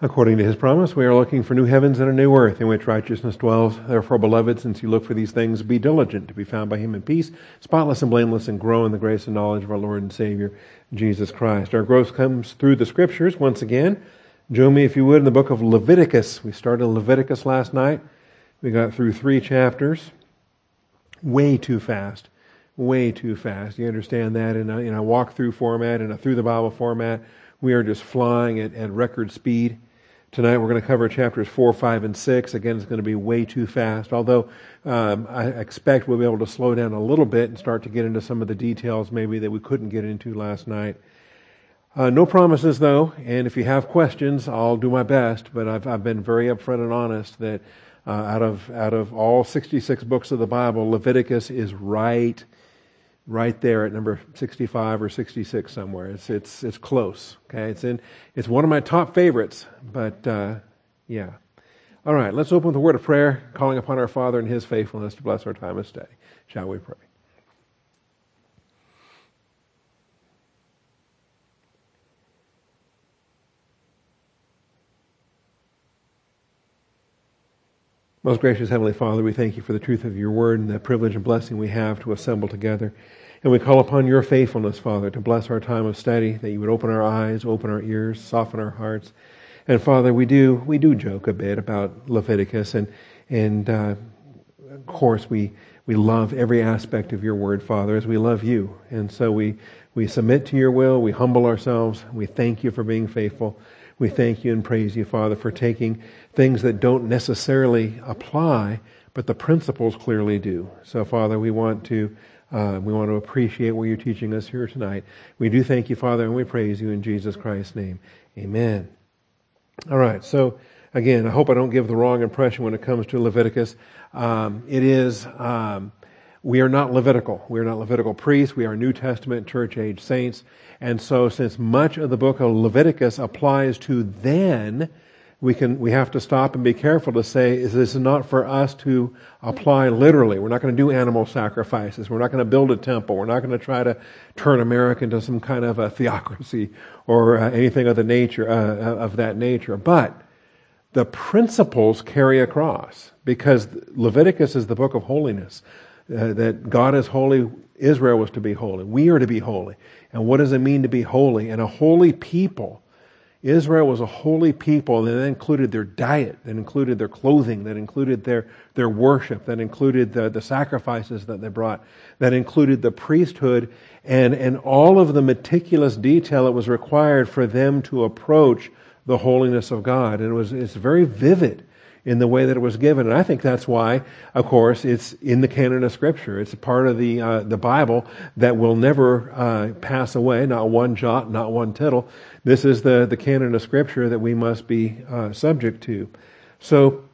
According to his promise, we are looking for new heavens and a new earth in which righteousness dwells. Therefore, beloved, since you look for these things, be diligent to be found by him in peace, spotless and blameless, and grow in the grace and knowledge of our Lord and Savior, Jesus Christ. Our growth comes through the scriptures once again. Join me, if you would, in the book of Leviticus. We started Leviticus last night. We got through three chapters. Way too fast. Way too fast. You understand that in a, in a walk-through format, in a through the Bible format. We are just flying at, at record speed. Tonight we're going to cover chapters 4, 5, and 6. Again, it's going to be way too fast, although um, I expect we'll be able to slow down a little bit and start to get into some of the details maybe that we couldn't get into last night. Uh, no promises though, and if you have questions, I'll do my best, but I've, I've been very upfront and honest that uh, out, of, out of all 66 books of the Bible, Leviticus is right right there at number 65 or 66 somewhere. It's, it's, it's close. Okay. It's in, it's one of my top favorites, but, uh, yeah. All right. Let's open with a word of prayer, calling upon our Father and His faithfulness to bless our time of stay. Shall we pray? Most gracious Heavenly Father, we thank you for the truth of your word and the privilege and blessing we have to assemble together. And we call upon your faithfulness, Father, to bless our time of study, that you would open our eyes, open our ears, soften our hearts. And Father, we do we do joke a bit about Leviticus, and and uh, of course we we love every aspect of your word, Father, as we love you. And so we we submit to your will, we humble ourselves, we thank you for being faithful. We thank you and praise you, Father, for taking things that don't necessarily apply, but the principles clearly do. So, Father, we want to uh, we want to appreciate what you're teaching us here tonight. We do thank you, Father, and we praise you in Jesus Christ's name. Amen. All right. So, again, I hope I don't give the wrong impression when it comes to Leviticus. Um, it is, um, we are not Levitical. We are not Levitical priests. We are New Testament church age saints. And so, since much of the book of Leviticus applies to then, we can we have to stop and be careful to say is this is not for us to apply literally. We're not going to do animal sacrifices. We're not going to build a temple. We're not going to try to turn America into some kind of a theocracy or uh, anything of the nature uh, of that nature. But the principles carry across because Leviticus is the book of holiness. Uh, that God is holy, Israel was to be holy. We are to be holy. And what does it mean to be holy? And a holy people Israel was a holy people that included their diet, that included their clothing, that included their, their worship, that included the, the sacrifices that they brought, that included the priesthood, and, and all of the meticulous detail that was required for them to approach the holiness of God. And it was, it's very vivid in the way that it was given. And I think that's why, of course, it's in the canon of Scripture. It's a part of the, uh, the Bible that will never uh, pass away, not one jot, not one tittle. This is the, the canon of Scripture that we must be uh, subject to. So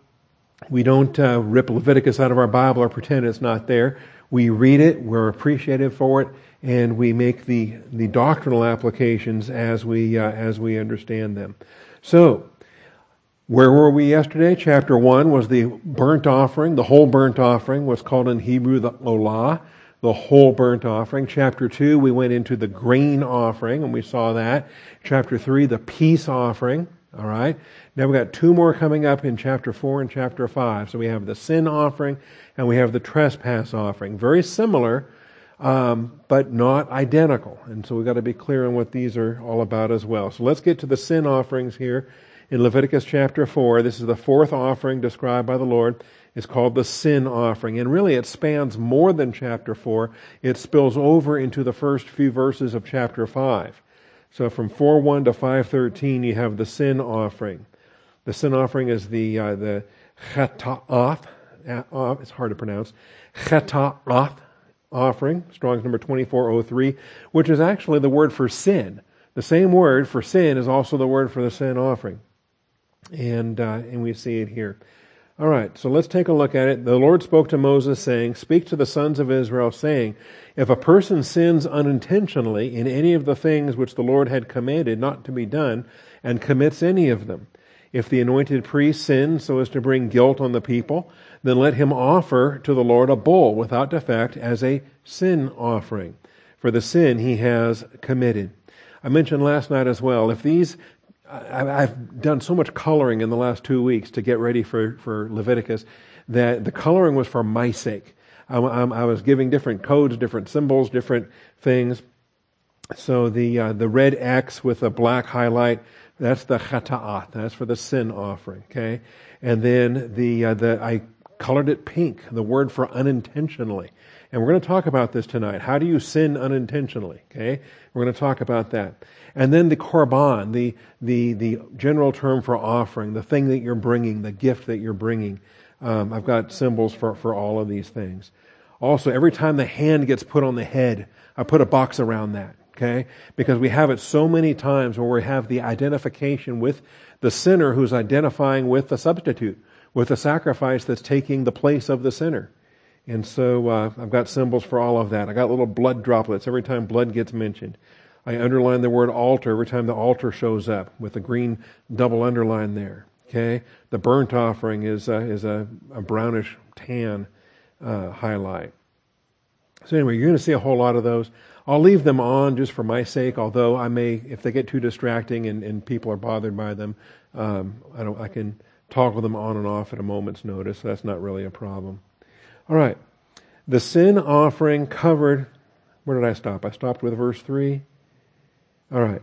we don't uh, rip Leviticus out of our Bible or pretend it's not there. We read it, we're appreciative for it, and we make the, the doctrinal applications as we, uh, as we understand them. So, where were we yesterday? Chapter 1 was the burnt offering. The whole burnt offering was called in Hebrew the olah, the whole burnt offering. Chapter 2, we went into the grain offering, and we saw that. Chapter 3, the peace offering. All right. Now we've got two more coming up in chapter 4 and chapter 5. So we have the sin offering and we have the trespass offering. Very similar, um, but not identical. And so we've got to be clear on what these are all about as well. So let's get to the sin offerings here in Leviticus chapter 4. This is the fourth offering described by the Lord. It's called the sin offering. And really, it spans more than chapter 4. It spills over into the first few verses of chapter 5. So from 4.1 to 5.13, you have the sin offering. The sin offering is the, uh, the cheta'ath. Uh, it's hard to pronounce. Cheta'ath offering, Strong's number 2403, which is actually the word for sin. The same word for sin is also the word for the sin offering. And, uh, and we see it here. All right, so let's take a look at it. The Lord spoke to Moses, saying, Speak to the sons of Israel, saying, If a person sins unintentionally in any of the things which the Lord had commanded not to be done, and commits any of them, if the anointed priest sins so as to bring guilt on the people, then let him offer to the Lord a bull without defect as a sin offering for the sin he has committed. I mentioned last night as well, if these I've done so much coloring in the last two weeks to get ready for, for Leviticus that the coloring was for my sake. I, I was giving different codes, different symbols, different things. So the uh, the red X with a black highlight, that's the chata'at. That's for the sin offering. Okay, and then the uh, the I colored it pink. The word for unintentionally. And we're going to talk about this tonight. How do you sin unintentionally? Okay, we're going to talk about that. And then the korban, the the the general term for offering, the thing that you're bringing, the gift that you're bringing. Um, I've got symbols for for all of these things. Also, every time the hand gets put on the head, I put a box around that okay? Because we have it so many times where we have the identification with the sinner who's identifying with the substitute, with the sacrifice that's taking the place of the sinner. And so uh, I've got symbols for all of that. I got little blood droplets every time blood gets mentioned. I underline the word altar every time the altar shows up with a green double underline there. Okay, the burnt offering is uh, is a, a, brownish tan uh, highlight. So anyway, you're going to see a whole lot of those. I'll leave them on just for my sake, although I may, if they get too distracting and, and people are bothered by them, um, I, don't, I can toggle them on and off at a moment's notice. So that's not really a problem. All right. The sin offering covered, where did I stop? I stopped with verse 3. All right.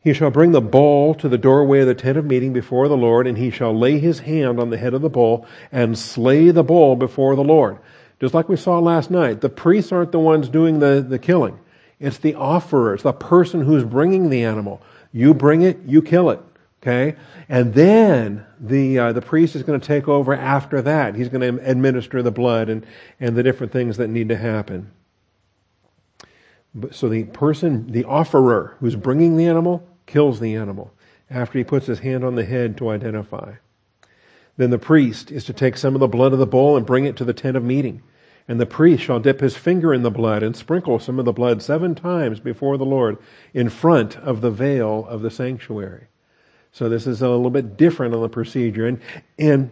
He shall bring the bull to the doorway of the tent of meeting before the Lord, and he shall lay his hand on the head of the bull and slay the bull before the Lord. Just like we saw last night, the priests aren't the ones doing the, the killing. It's the offerer. It's the person who's bringing the animal. You bring it, you kill it. Okay? And then the, uh, the priest is going to take over after that. He's going to administer the blood and, and the different things that need to happen. But, So the person, the offerer who's bringing the animal, kills the animal after he puts his hand on the head to identify. Then the priest is to take some of the blood of the bull and bring it to the tent of meeting. And the priest shall dip his finger in the blood and sprinkle some of the blood seven times before the Lord in front of the veil of the sanctuary. So this is a little bit different on the procedure. And, and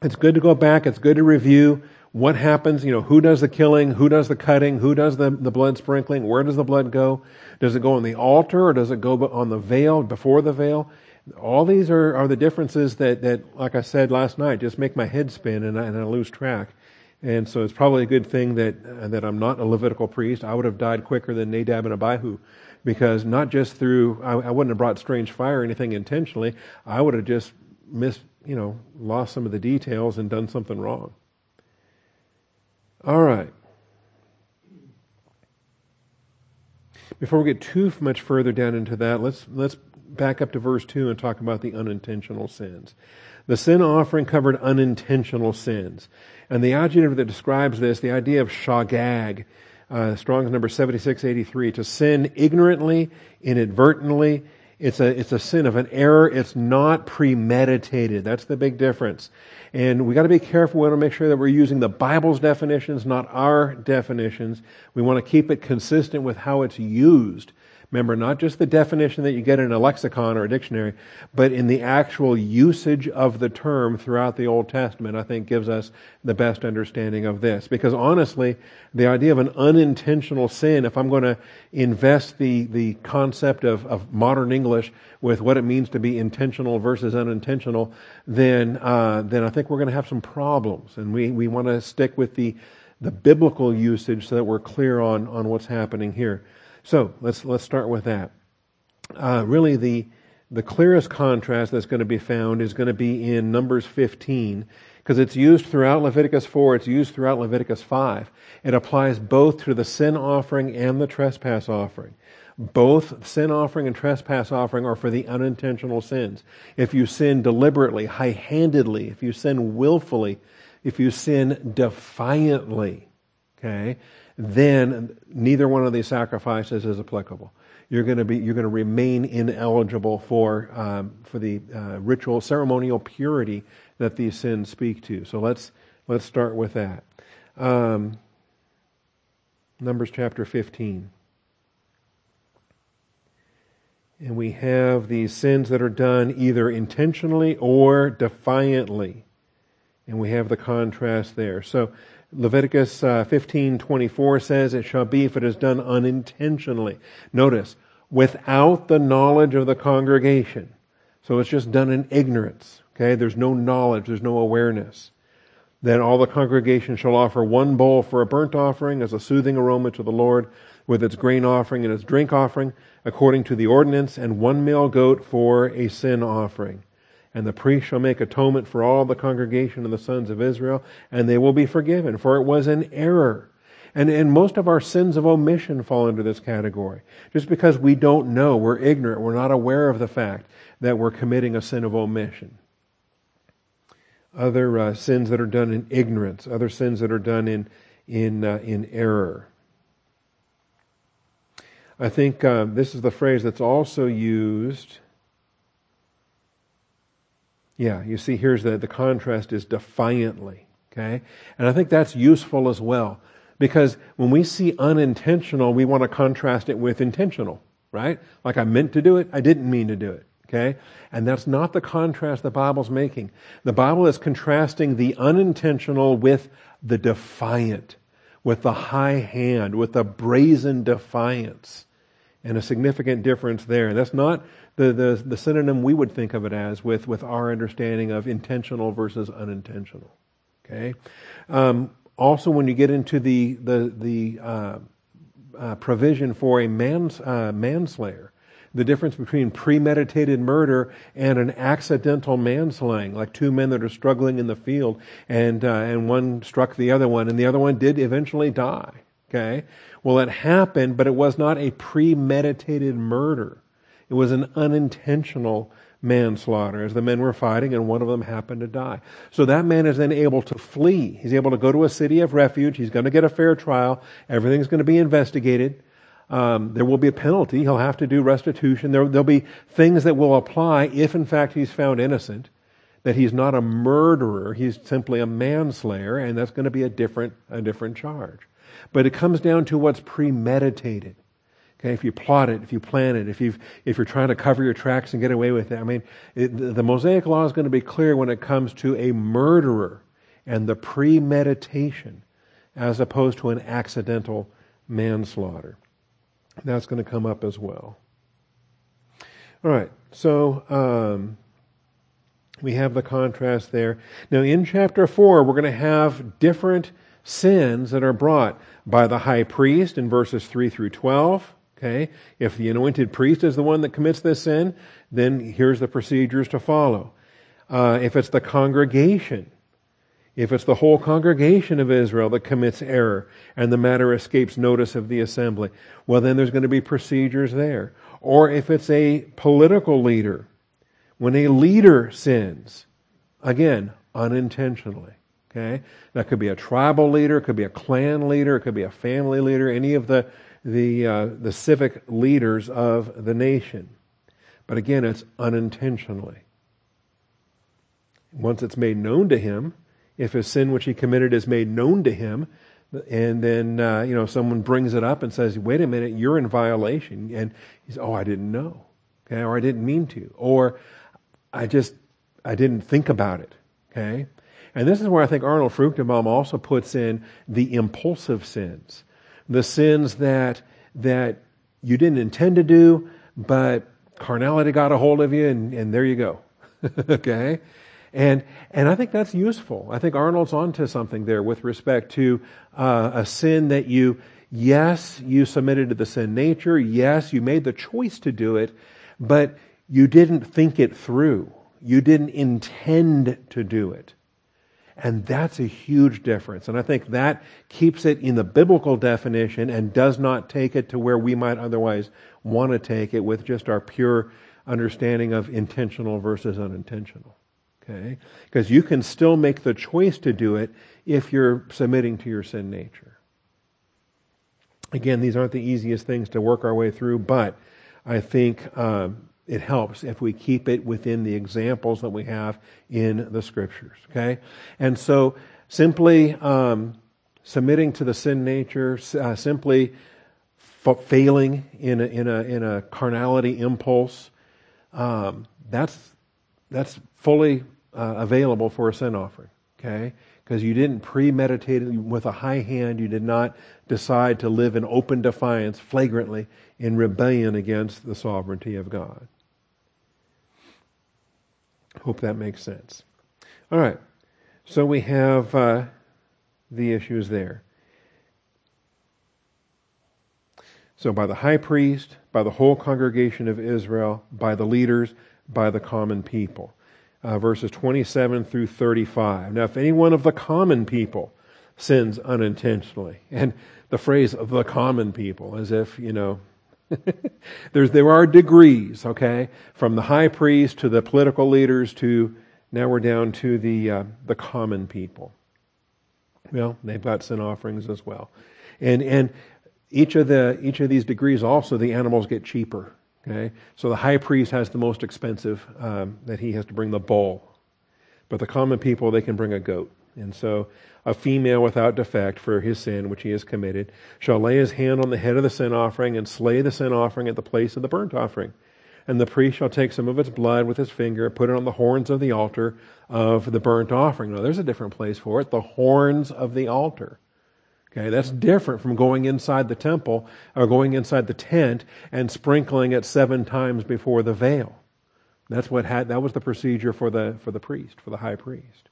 it's good to go back. It's good to review what happens, you know, who does the killing, who does the cutting, who does the, the blood sprinkling, where does the blood go? Does it go on the altar or does it go on the veil, before the veil? All these are, are the differences that, that, like I said last night, just make my head spin and I, and I lose track. And so it's probably a good thing that, uh, that I'm not a Levitical priest. I would have died quicker than Nadab and Abihu because not just through, I, I wouldn't have brought strange fire or anything intentionally. I would have just missed, you know, lost some of the details and done something wrong. All right. Before we get too much further down into that, let's, let's back up to verse 2 and talk about the unintentional sins. The sin offering covered unintentional sins. And the adjective that describes this, the idea of shagag, uh, Strong's number 7683, to sin ignorantly, inadvertently, it's a, it's a sin of an error. It's not premeditated. That's the big difference. And we got to be careful. We want to make sure that we're using the Bible's definitions, not our definitions. We want to keep it consistent with how it's used. Remember, not just the definition that you get in a lexicon or a dictionary, but in the actual usage of the term throughout the Old Testament, I think gives us the best understanding of this. Because honestly, the idea of an unintentional sin, if I'm going to invest the, the concept of, of modern English with what it means to be intentional versus unintentional, then, uh, then I think we're going to have some problems. And we, we want to stick with the, the biblical usage so that we're clear on, on what's happening here. So let's let's start with that. Uh, really, the the clearest contrast that's going to be found is going to be in Numbers 15 because it's used throughout Leviticus 4, it's used throughout Leviticus 5. It applies both to the sin offering and the trespass offering. Both sin offering and trespass offering are for the unintentional sins. If you sin deliberately, high handedly, if you sin willfully, if you sin defiantly, okay, then neither one of these sacrifices is applicable. You're going to be you're going to remain ineligible for um, for the uh, ritual ceremonial purity that these sins speak to. So let's let's start with that. Um, Numbers chapter 15. And we have these sins that are done either intentionally or defiantly. And we have the contrast there. So Leviticus uh, 15:24 says, "It shall be if it is done unintentionally." Notice, without the knowledge of the congregation. So it's just done in ignorance. Okay? There's no knowledge, there's no awareness. Then all the congregation shall offer one bowl for a burnt offering as a soothing aroma to the Lord, with its grain offering and its drink offering, according to the ordinance, and one male goat for a sin offering. And the priest shall make atonement for all the congregation of the sons of Israel, and they will be forgiven, for it was an error. And, and most of our sins of omission fall into this category. Just because we don't know, we're ignorant, we're not aware of the fact that we're committing a sin of omission. Other uh, sins that are done in ignorance, other sins that are done in, in, uh, in error. I think uh, this is the phrase that's also used yeah, you see, here's the, the contrast is defiantly. Okay? And I think that's useful as well. Because when we see unintentional, we want to contrast it with intentional, right? Like I meant to do it, I didn't mean to do it. Okay? And that's not the contrast the Bible's making. The Bible is contrasting the unintentional with the defiant, with the high hand, with the brazen defiance. And a significant difference there. And that's not the, the, the synonym we would think of it as with, with our understanding of intentional versus unintentional. Okay? Um, also, when you get into the, the, the uh, uh, provision for a mans, uh, manslayer, the difference between premeditated murder and an accidental manslaying, like two men that are struggling in the field, and uh, and one struck the other one, and the other one did eventually die. Okay, well, it happened, but it was not a premeditated murder. It was an unintentional manslaughter as the men were fighting and one of them happened to die. So that man is then able to flee. He's able to go to a city of refuge. He's going to get a fair trial. Everything's going to be investigated. Um, there will be a penalty. He'll have to do restitution. There, will be things that will apply if, in fact, he's found innocent. That he's not a murderer. He's simply a manslayer, and that's going to be a different, a different charge. But it comes down to what's premeditated. Okay, if you plot it, if you plan it, if you if you're trying to cover your tracks and get away with it, I mean, it, the Mosaic Law is going to be clear when it comes to a murderer and the premeditation, as opposed to an accidental manslaughter. That's going to come up as well. All right, so um, we have the contrast there. Now, in chapter four, we're going to have different sins that are brought by the high priest in verses three through twelve Okay? If the anointed priest is the one that commits this sin, then here's the procedures to follow. Uh, if it's the congregation, if it's the whole congregation of Israel that commits error and the matter escapes notice of the assembly, well, then there's going to be procedures there. Or if it's a political leader, when a leader sins, again, unintentionally. Okay? That could be a tribal leader, it could be a clan leader, it could be a family leader, any of the the, uh, the civic leaders of the nation. But again, it's unintentionally. Once it's made known to him, if a sin which he committed is made known to him, and then uh, you know someone brings it up and says, "Wait a minute, you're in violation," and he's, "Oh, I didn't know," okay, or "I didn't mean to," or "I just I didn't think about it," okay. And this is where I think Arnold Fruchtenbaum also puts in the impulsive sins the sins that, that you didn't intend to do, but carnality got a hold of you and, and there you go. okay? And, and I think that's useful. I think Arnold's onto something there with respect to uh, a sin that you, yes, you submitted to the sin nature. Yes, you made the choice to do it, but you didn't think it through. You didn't intend to do it. And that's a huge difference. And I think that keeps it in the biblical definition and does not take it to where we might otherwise want to take it with just our pure understanding of intentional versus unintentional. Okay? Because you can still make the choice to do it if you're submitting to your sin nature. Again, these aren't the easiest things to work our way through, but I think um, it helps if we keep it within the examples that we have in the scriptures. Okay, and so simply um, submitting to the sin nature, uh, simply f- failing in a, in a in a carnality impulse, um, that's that's fully uh, available for a sin offering. Okay, because you didn't premeditate it with a high hand. You did not decide to live in open defiance, flagrantly in rebellion against the sovereignty of God. Hope that makes sense. All right. So we have uh, the issues there. So by the high priest, by the whole congregation of Israel, by the leaders, by the common people. Uh, verses 27 through 35. Now, if any one of the common people sins unintentionally, and the phrase the common people, as if, you know, There's, there are degrees, okay, from the high priest to the political leaders to now we're down to the uh, the common people. Well, they've got sin offerings as well, and and each of the each of these degrees also the animals get cheaper. Okay, so the high priest has the most expensive um, that he has to bring the bull, but the common people they can bring a goat, and so a female without defect for his sin which he has committed, shall lay his hand on the head of the sin offering and slay the sin offering at the place of the burnt offering. And the priest shall take some of its blood with his finger, put it on the horns of the altar of the burnt offering. Now, there's a different place for it the horns of the altar. Okay, that's different from going inside the temple or going inside the tent and sprinkling it seven times before the veil. That's what had, that was the procedure for the, for the priest, for the high priest.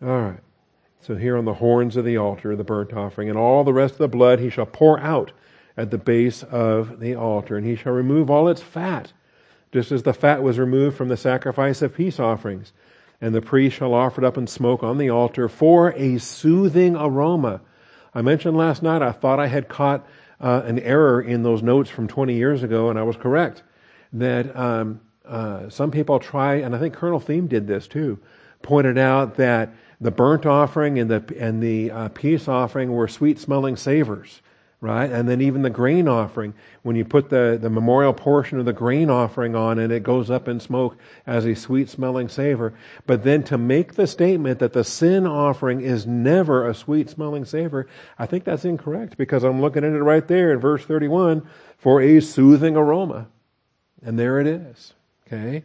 All right. So here on the horns of the altar, the burnt offering, and all the rest of the blood he shall pour out at the base of the altar, and he shall remove all its fat, just as the fat was removed from the sacrifice of peace offerings. And the priest shall offer it up in smoke on the altar for a soothing aroma. I mentioned last night I thought I had caught uh, an error in those notes from 20 years ago, and I was correct. That um, uh, some people try, and I think Colonel Thieme did this too, pointed out that the burnt offering and the, and the uh, peace offering were sweet smelling savors, right? And then even the grain offering, when you put the, the memorial portion of the grain offering on and it goes up in smoke as a sweet smelling savor. But then to make the statement that the sin offering is never a sweet smelling savor, I think that's incorrect because I'm looking at it right there in verse 31 for a soothing aroma. And there it is. Okay?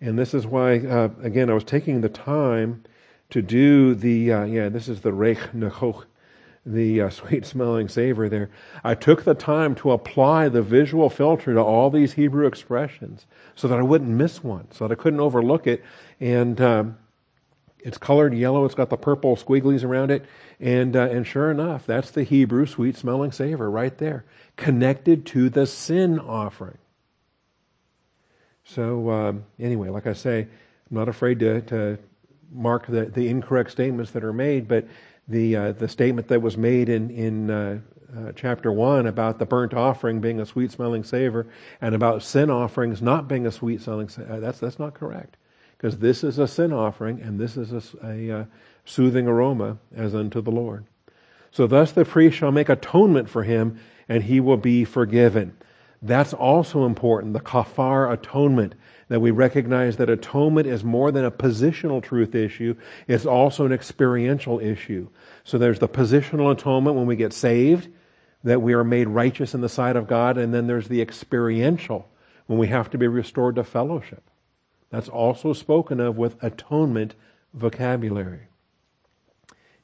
And this is why, uh, again, I was taking the time to do the, uh, yeah, this is the reich nechoch, the uh, sweet smelling savor there. I took the time to apply the visual filter to all these Hebrew expressions so that I wouldn't miss one, so that I couldn't overlook it. And um, it's colored yellow, it's got the purple squigglies around it. And, uh, and sure enough, that's the Hebrew sweet smelling savor right there, connected to the sin offering. So, um, anyway, like I say, I'm not afraid to, to mark the, the incorrect statements that are made, but the, uh, the statement that was made in, in uh, uh, chapter 1 about the burnt offering being a sweet smelling savor and about sin offerings not being a sweet smelling savor, uh, that's, that's not correct. Because this is a sin offering and this is a, a uh, soothing aroma as unto the Lord. So thus the priest shall make atonement for him and he will be forgiven. That's also important, the kafar atonement that we recognize that atonement is more than a positional truth issue, it's also an experiential issue. So there's the positional atonement when we get saved, that we are made righteous in the sight of God, and then there's the experiential when we have to be restored to fellowship. That's also spoken of with atonement vocabulary.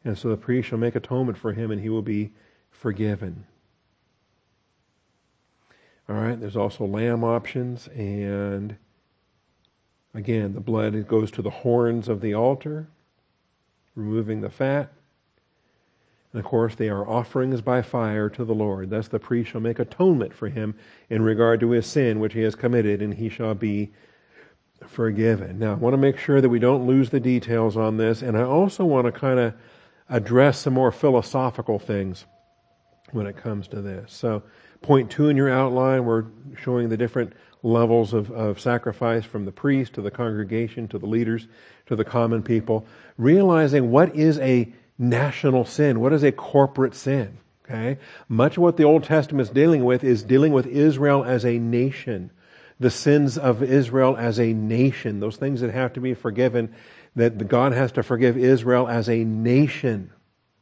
And so the priest shall make atonement for him, and he will be forgiven. All right, there's also lamb options, and Again, the blood goes to the horns of the altar, removing the fat. And of course, they are offerings by fire to the Lord. Thus, the priest shall make atonement for him in regard to his sin which he has committed, and he shall be forgiven. Now, I want to make sure that we don't lose the details on this, and I also want to kind of address some more philosophical things when it comes to this. So, point two in your outline, we're showing the different levels of, of sacrifice from the priest to the congregation to the leaders to the common people, realizing what is a national sin, what is a corporate sin. Okay? Much of what the Old Testament is dealing with is dealing with Israel as a nation, the sins of Israel as a nation, those things that have to be forgiven, that God has to forgive Israel as a nation.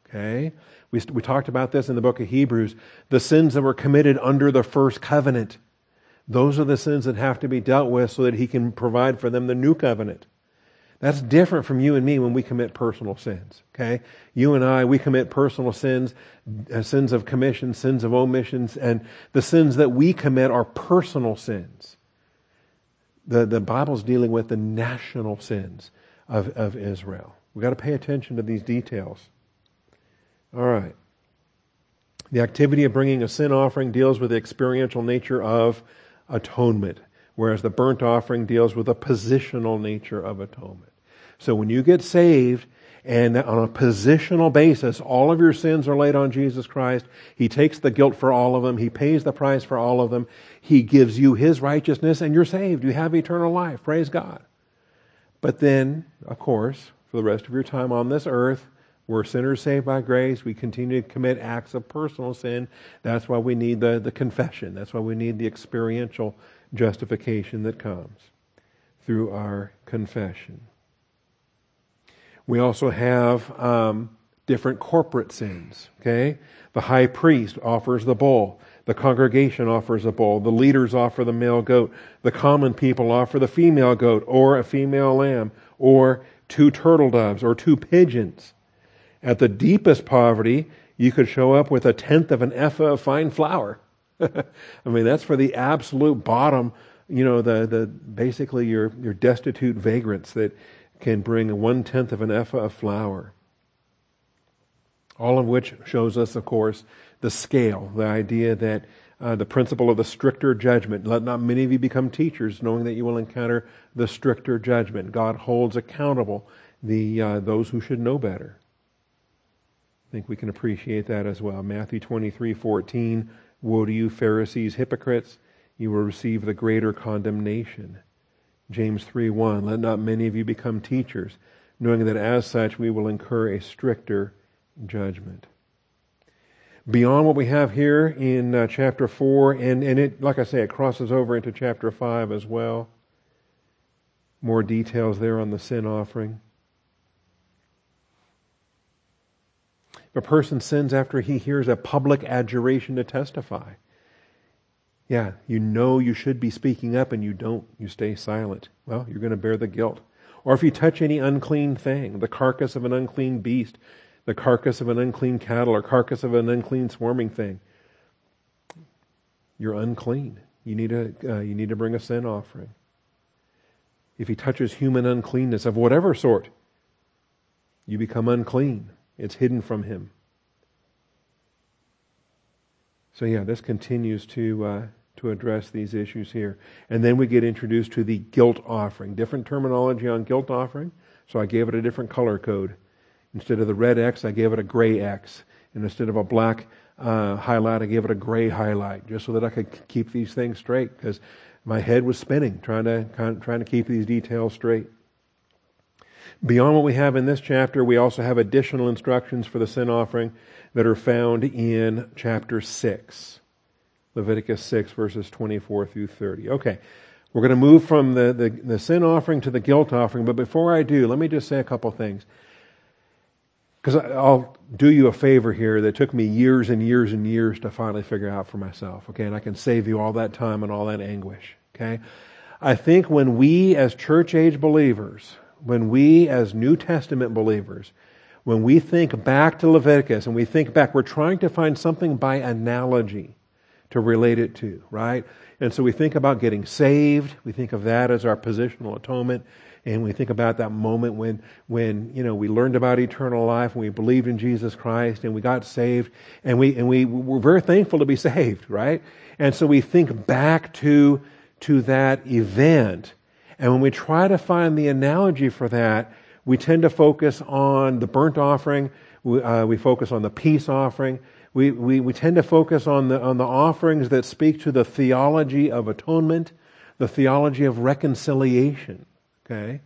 Okay? We, we talked about this in the book of Hebrews. The sins that were committed under the first covenant. Those are the sins that have to be dealt with so that he can provide for them the new covenant. That's different from you and me when we commit personal sins. Okay? You and I, we commit personal sins, uh, sins of commission, sins of omissions, and the sins that we commit are personal sins. the, the Bible's dealing with the national sins of, of Israel. We've got to pay attention to these details. All right. The activity of bringing a sin offering deals with the experiential nature of atonement, whereas the burnt offering deals with the positional nature of atonement. So when you get saved, and on a positional basis, all of your sins are laid on Jesus Christ. He takes the guilt for all of them. He pays the price for all of them. He gives you His righteousness, and you're saved. You have eternal life. Praise God. But then, of course, for the rest of your time on this earth, we're sinners saved by grace. We continue to commit acts of personal sin. That's why we need the, the confession. That's why we need the experiential justification that comes through our confession. We also have um, different corporate sins. Okay, the high priest offers the bull. The congregation offers a bull. The leaders offer the male goat. The common people offer the female goat or a female lamb or two turtle doves or two pigeons. At the deepest poverty, you could show up with a tenth of an ephah of fine flour. I mean, that's for the absolute bottom, you know, the, the basically your, your destitute vagrants that can bring one tenth of an ephah of flour. All of which shows us, of course, the scale, the idea that uh, the principle of the stricter judgment. Let not many of you become teachers, knowing that you will encounter the stricter judgment. God holds accountable the uh, those who should know better. I think we can appreciate that as well. Matthew 23 14. Woe to you, Pharisees, hypocrites! You will receive the greater condemnation. James 3 1. Let not many of you become teachers, knowing that as such we will incur a stricter judgment. Beyond what we have here in uh, chapter 4, and, and it, like I say, it crosses over into chapter 5 as well. More details there on the sin offering. A person sins after he hears a public adjuration to testify. Yeah, you know you should be speaking up and you don't, you stay silent. Well, you're going to bear the guilt. Or if you touch any unclean thing, the carcass of an unclean beast, the carcass of an unclean cattle, or carcass of an unclean swarming thing, you're unclean. You need to, uh, you need to bring a sin offering. If he touches human uncleanness of whatever sort, you become unclean. It's hidden from him. So yeah, this continues to uh, to address these issues here, and then we get introduced to the guilt offering. Different terminology on guilt offering. So I gave it a different color code. Instead of the red X, I gave it a gray X, and instead of a black uh, highlight, I gave it a gray highlight, just so that I could keep these things straight because my head was spinning trying to trying to keep these details straight. Beyond what we have in this chapter, we also have additional instructions for the sin offering that are found in chapter 6. Leviticus 6, verses 24 through 30. Okay, we're going to move from the, the, the, sin offering to the guilt offering, but before I do, let me just say a couple things. Because I'll do you a favor here that took me years and years and years to finally figure out for myself, okay? And I can save you all that time and all that anguish, okay? I think when we as church age believers, when we as New Testament believers, when we think back to Leviticus and we think back, we're trying to find something by analogy to relate it to, right? And so we think about getting saved. We think of that as our positional atonement. And we think about that moment when, when, you know, we learned about eternal life and we believed in Jesus Christ and we got saved and we, and we were very thankful to be saved, right? And so we think back to, to that event and when we try to find the analogy for that, we tend to focus on the burnt offering, we, uh, we focus on the peace offering, we, we, we tend to focus on the, on the offerings that speak to the theology of atonement, the theology of reconciliation. Okay?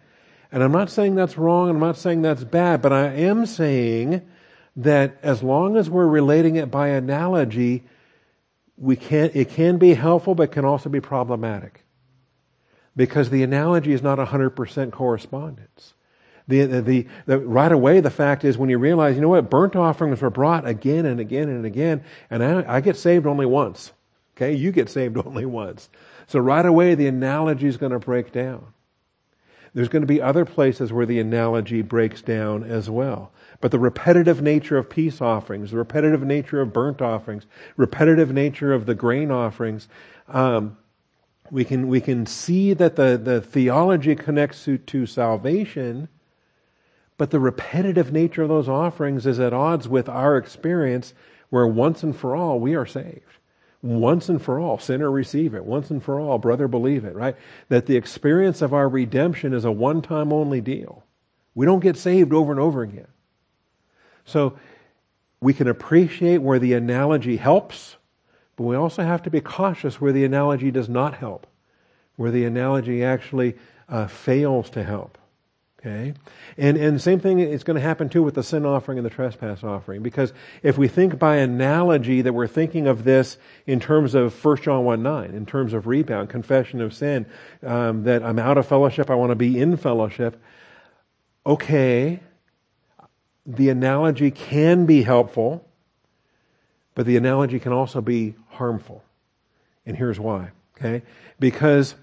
And I'm not saying that's wrong, and I'm not saying that's bad, but I am saying that as long as we're relating it by analogy, we can, it can be helpful, but can also be problematic because the analogy is not 100% correspondence. The, the, the, right away, the fact is when you realize, you know what, burnt offerings were brought again and again and again, and I, I get saved only once. Okay, you get saved only once. So right away, the analogy is going to break down. There's going to be other places where the analogy breaks down as well. But the repetitive nature of peace offerings, the repetitive nature of burnt offerings, repetitive nature of the grain offerings, um, we can, we can see that the, the theology connects to, to salvation, but the repetitive nature of those offerings is at odds with our experience where once and for all we are saved. Once and for all, sinner receive it. Once and for all, brother believe it, right? That the experience of our redemption is a one time only deal. We don't get saved over and over again. So we can appreciate where the analogy helps, but we also have to be cautious where the analogy does not help, where the analogy actually uh, fails to help. Okay? And, and same thing is going to happen too with the sin offering and the trespass offering. Because if we think by analogy that we're thinking of this in terms of 1 John 1 9, in terms of rebound, confession of sin, um, that I'm out of fellowship, I want to be in fellowship, okay, the analogy can be helpful, but the analogy can also be harmful. And here's why. Okay? Because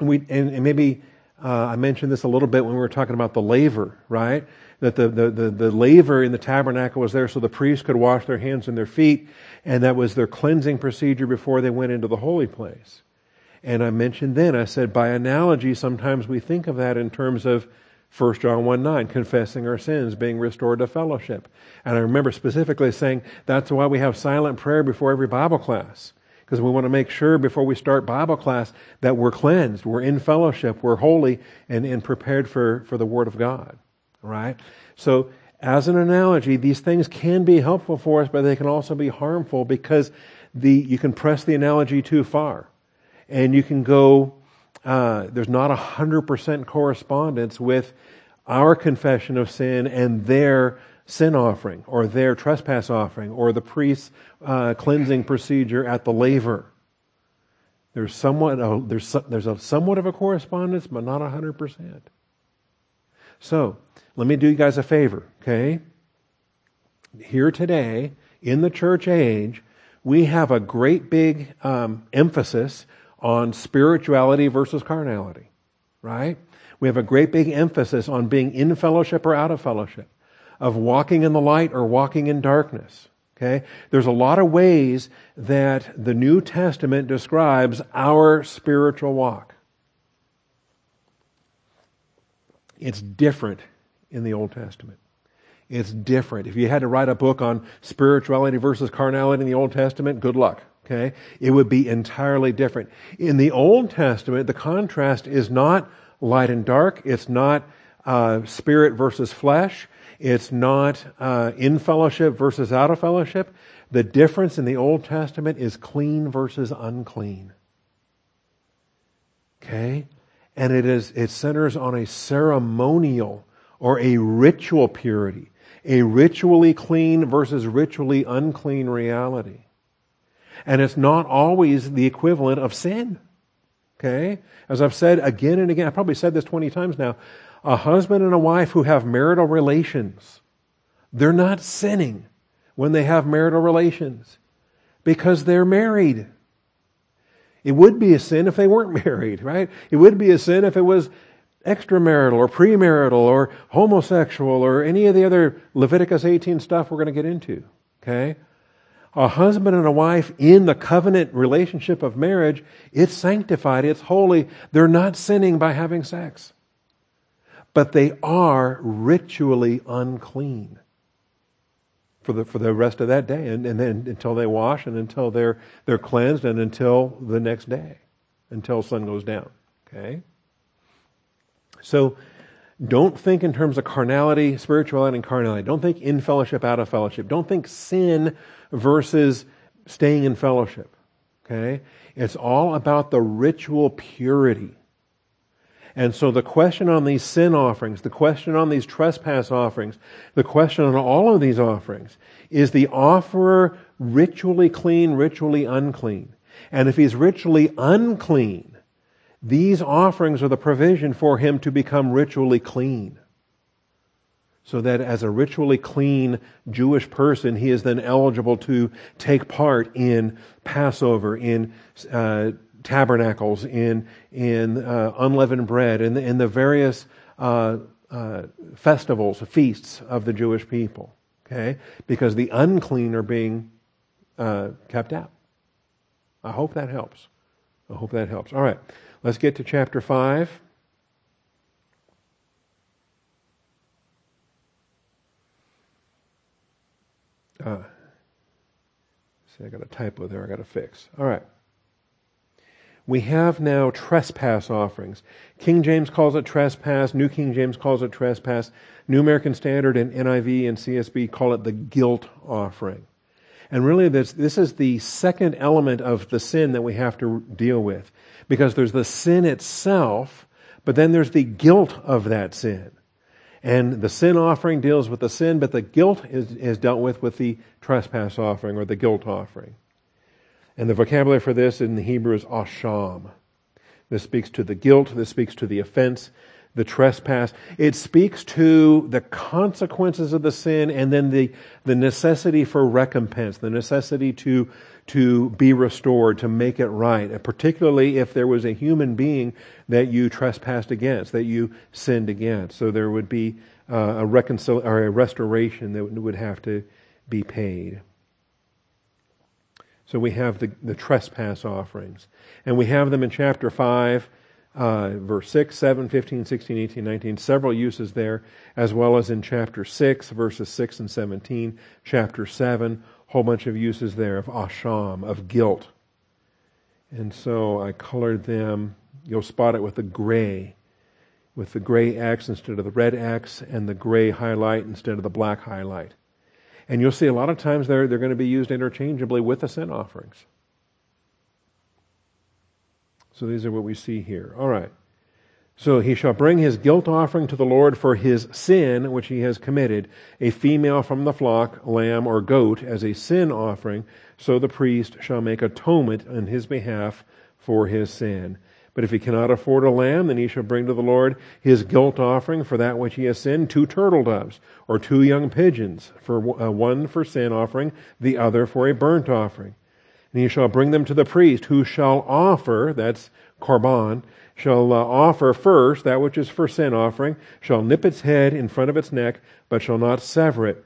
we, and, and maybe uh, I mentioned this a little bit when we were talking about the laver, right? That the, the, the, the, laver in the tabernacle was there so the priests could wash their hands and their feet, and that was their cleansing procedure before they went into the holy place. And I mentioned then, I said, by analogy, sometimes we think of that in terms of 1 John 1 9, confessing our sins, being restored to fellowship. And I remember specifically saying that's why we have silent prayer before every Bible class because we want to make sure before we start Bible class that we're cleansed, we're in fellowship, we're holy, and, and prepared for, for the Word of God. Right? So, as an analogy, these things can be helpful for us, but they can also be harmful because the, you can press the analogy too far. And you can go, uh, there's not a 100% correspondence with our confession of sin and their sin offering or their trespass offering or the priest's uh, cleansing procedure at the laver. There's somewhat a, there's there's a somewhat of a correspondence, but not hundred percent. So let me do you guys a favor, okay? Here today in the church age, we have a great big um, emphasis on spirituality versus carnality, right? We have a great big emphasis on being in fellowship or out of fellowship of walking in the light or walking in darkness. Okay? There's a lot of ways that the New Testament describes our spiritual walk. It's different in the Old Testament. It's different. If you had to write a book on spirituality versus carnality in the Old Testament, good luck. Okay? It would be entirely different. In the Old Testament, the contrast is not light and dark. It's not uh, spirit versus flesh. It's not uh, in fellowship versus out of fellowship. The difference in the Old Testament is clean versus unclean. Okay? And it is it centers on a ceremonial or a ritual purity, a ritually clean versus ritually unclean reality. And it's not always the equivalent of sin. Okay? As I've said again and again, I've probably said this 20 times now, a husband and a wife who have marital relations, they're not sinning when they have marital relations because they're married. It would be a sin if they weren't married, right? It would be a sin if it was extramarital or premarital or homosexual or any of the other Leviticus 18 stuff we're going to get into. Okay? A husband and a wife in the covenant relationship of marriage, it's sanctified, it's holy. They're not sinning by having sex but they are ritually unclean for the, for the rest of that day and, and then until they wash and until they're, they're cleansed and until the next day, until sun goes down. Okay? So, don't think in terms of carnality, spirituality, and carnality. Don't think in fellowship, out of fellowship. Don't think sin versus staying in fellowship. Okay? It's all about the ritual purity and so the question on these sin offerings, the question on these trespass offerings, the question on all of these offerings is the offerer ritually clean, ritually unclean? And if he's ritually unclean, these offerings are the provision for him to become ritually clean. So that as a ritually clean Jewish person, he is then eligible to take part in Passover, in uh, tabernacles, in, in uh, unleavened bread, in the, in the various uh, uh, festivals, feasts of the Jewish people. Okay? Because the unclean are being uh, kept out. I hope that helps. I hope that helps. All right, let's get to chapter 5. Uh, see, I got a typo there I got to fix. All right. We have now trespass offerings. King James calls it trespass. New King James calls it trespass. New American Standard and NIV and CSB call it the guilt offering. And really, this, this is the second element of the sin that we have to deal with. Because there's the sin itself, but then there's the guilt of that sin. And the sin offering deals with the sin, but the guilt is, is dealt with with the trespass offering or the guilt offering. And the vocabulary for this in the Hebrew is asham. This speaks to the guilt, this speaks to the offense, the trespass. It speaks to the consequences of the sin and then the, the necessity for recompense, the necessity to, to be restored, to make it right, particularly if there was a human being that you trespassed against, that you sinned against. So there would be uh, a reconcil- or a restoration that would have to be paid. So we have the, the trespass offerings. And we have them in chapter 5 uh, verse 6, 7, 15, 16, 18, 19, several uses there, as well as in chapter 6, verses 6 and 17, chapter 7, whole bunch of uses there of asham, of guilt. And so I colored them, you'll spot it with the gray, with the gray X instead of the red X, and the gray highlight instead of the black highlight. And you'll see a lot of times they're, they're going to be used interchangeably with the sin offerings. So these are what we see here. All right. So he shall bring his guilt offering to the Lord for his sin which he has committed, a female from the flock, lamb or goat, as a sin offering. So the priest shall make atonement on his behalf for his sin. But if he cannot afford a lamb, then he shall bring to the Lord his guilt offering for that which he has sinned, two turtle doves, or two young pigeons, for uh, one for sin offering, the other for a burnt offering. And he shall bring them to the priest, who shall offer, that's korban, shall uh, offer first that which is for sin offering, shall nip its head in front of its neck, but shall not sever it.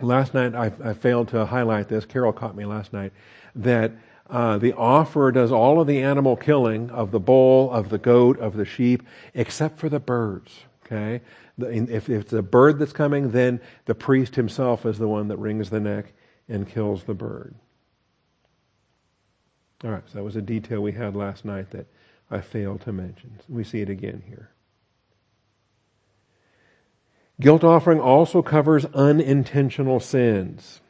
Last night I, I failed to highlight this. Carol caught me last night that uh, the offerer does all of the animal killing of the bull, of the goat, of the sheep, except for the birds. Okay, if, if it's a bird that's coming, then the priest himself is the one that wrings the neck and kills the bird. All right, so that was a detail we had last night that I failed to mention. We see it again here. Guilt offering also covers unintentional sins.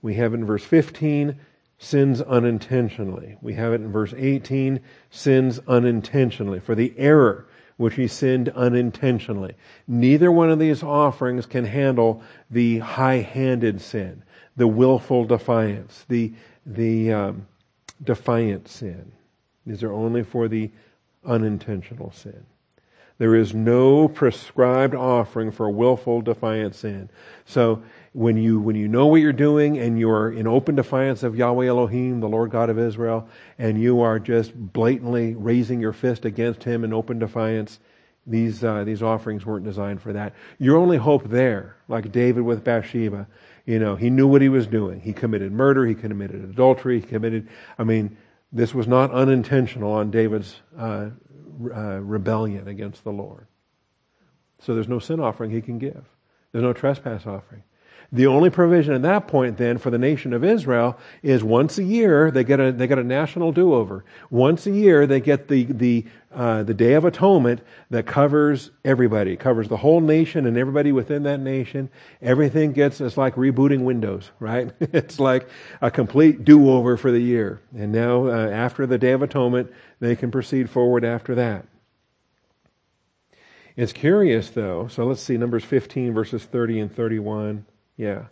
We have in verse 15, sins unintentionally. We have it in verse 18, sins unintentionally. For the error which he sinned unintentionally. Neither one of these offerings can handle the high handed sin, the willful defiance, the, the um, defiant sin. These are only for the unintentional sin. There is no prescribed offering for willful defiant sin. So when you when you know what you're doing and you're in open defiance of Yahweh Elohim, the Lord God of Israel, and you are just blatantly raising your fist against Him in open defiance, these uh, these offerings weren't designed for that. Your only hope there, like David with Bathsheba, you know, he knew what he was doing. He committed murder. He committed adultery. He committed. I mean, this was not unintentional on David's uh, uh, rebellion against the Lord. So there's no sin offering he can give. There's no trespass offering. The only provision at that point then for the nation of Israel is once a year they get a they get a national do-over. Once a year they get the the uh, the Day of Atonement that covers everybody, covers the whole nation and everybody within that nation. Everything gets it's like rebooting Windows, right? it's like a complete do-over for the year. And now uh, after the Day of Atonement, they can proceed forward after that. It's curious though. So let's see Numbers 15 verses 30 and 31. Yeah.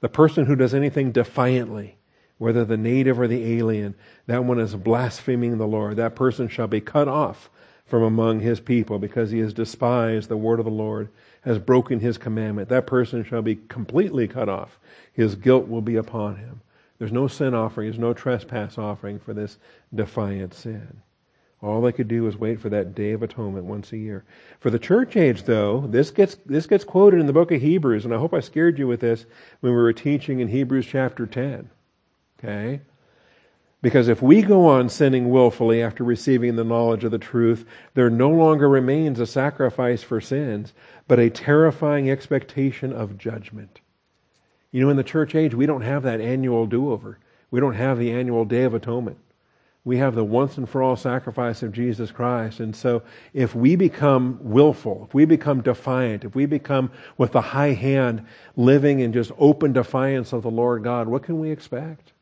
The person who does anything defiantly, whether the native or the alien, that one is blaspheming the Lord. That person shall be cut off from among his people because he has despised the word of the Lord, has broken his commandment. That person shall be completely cut off. His guilt will be upon him. There's no sin offering, there's no trespass offering for this defiant sin. All they could do was wait for that day of atonement once a year. For the church age, though, this gets, this gets quoted in the book of Hebrews, and I hope I scared you with this when we were teaching in Hebrews chapter 10. Okay? Because if we go on sinning willfully after receiving the knowledge of the truth, there no longer remains a sacrifice for sins, but a terrifying expectation of judgment. You know, in the church age, we don't have that annual do over. We don't have the annual Day of Atonement. We have the once and for all sacrifice of Jesus Christ. And so, if we become willful, if we become defiant, if we become with the high hand living in just open defiance of the Lord God, what can we expect?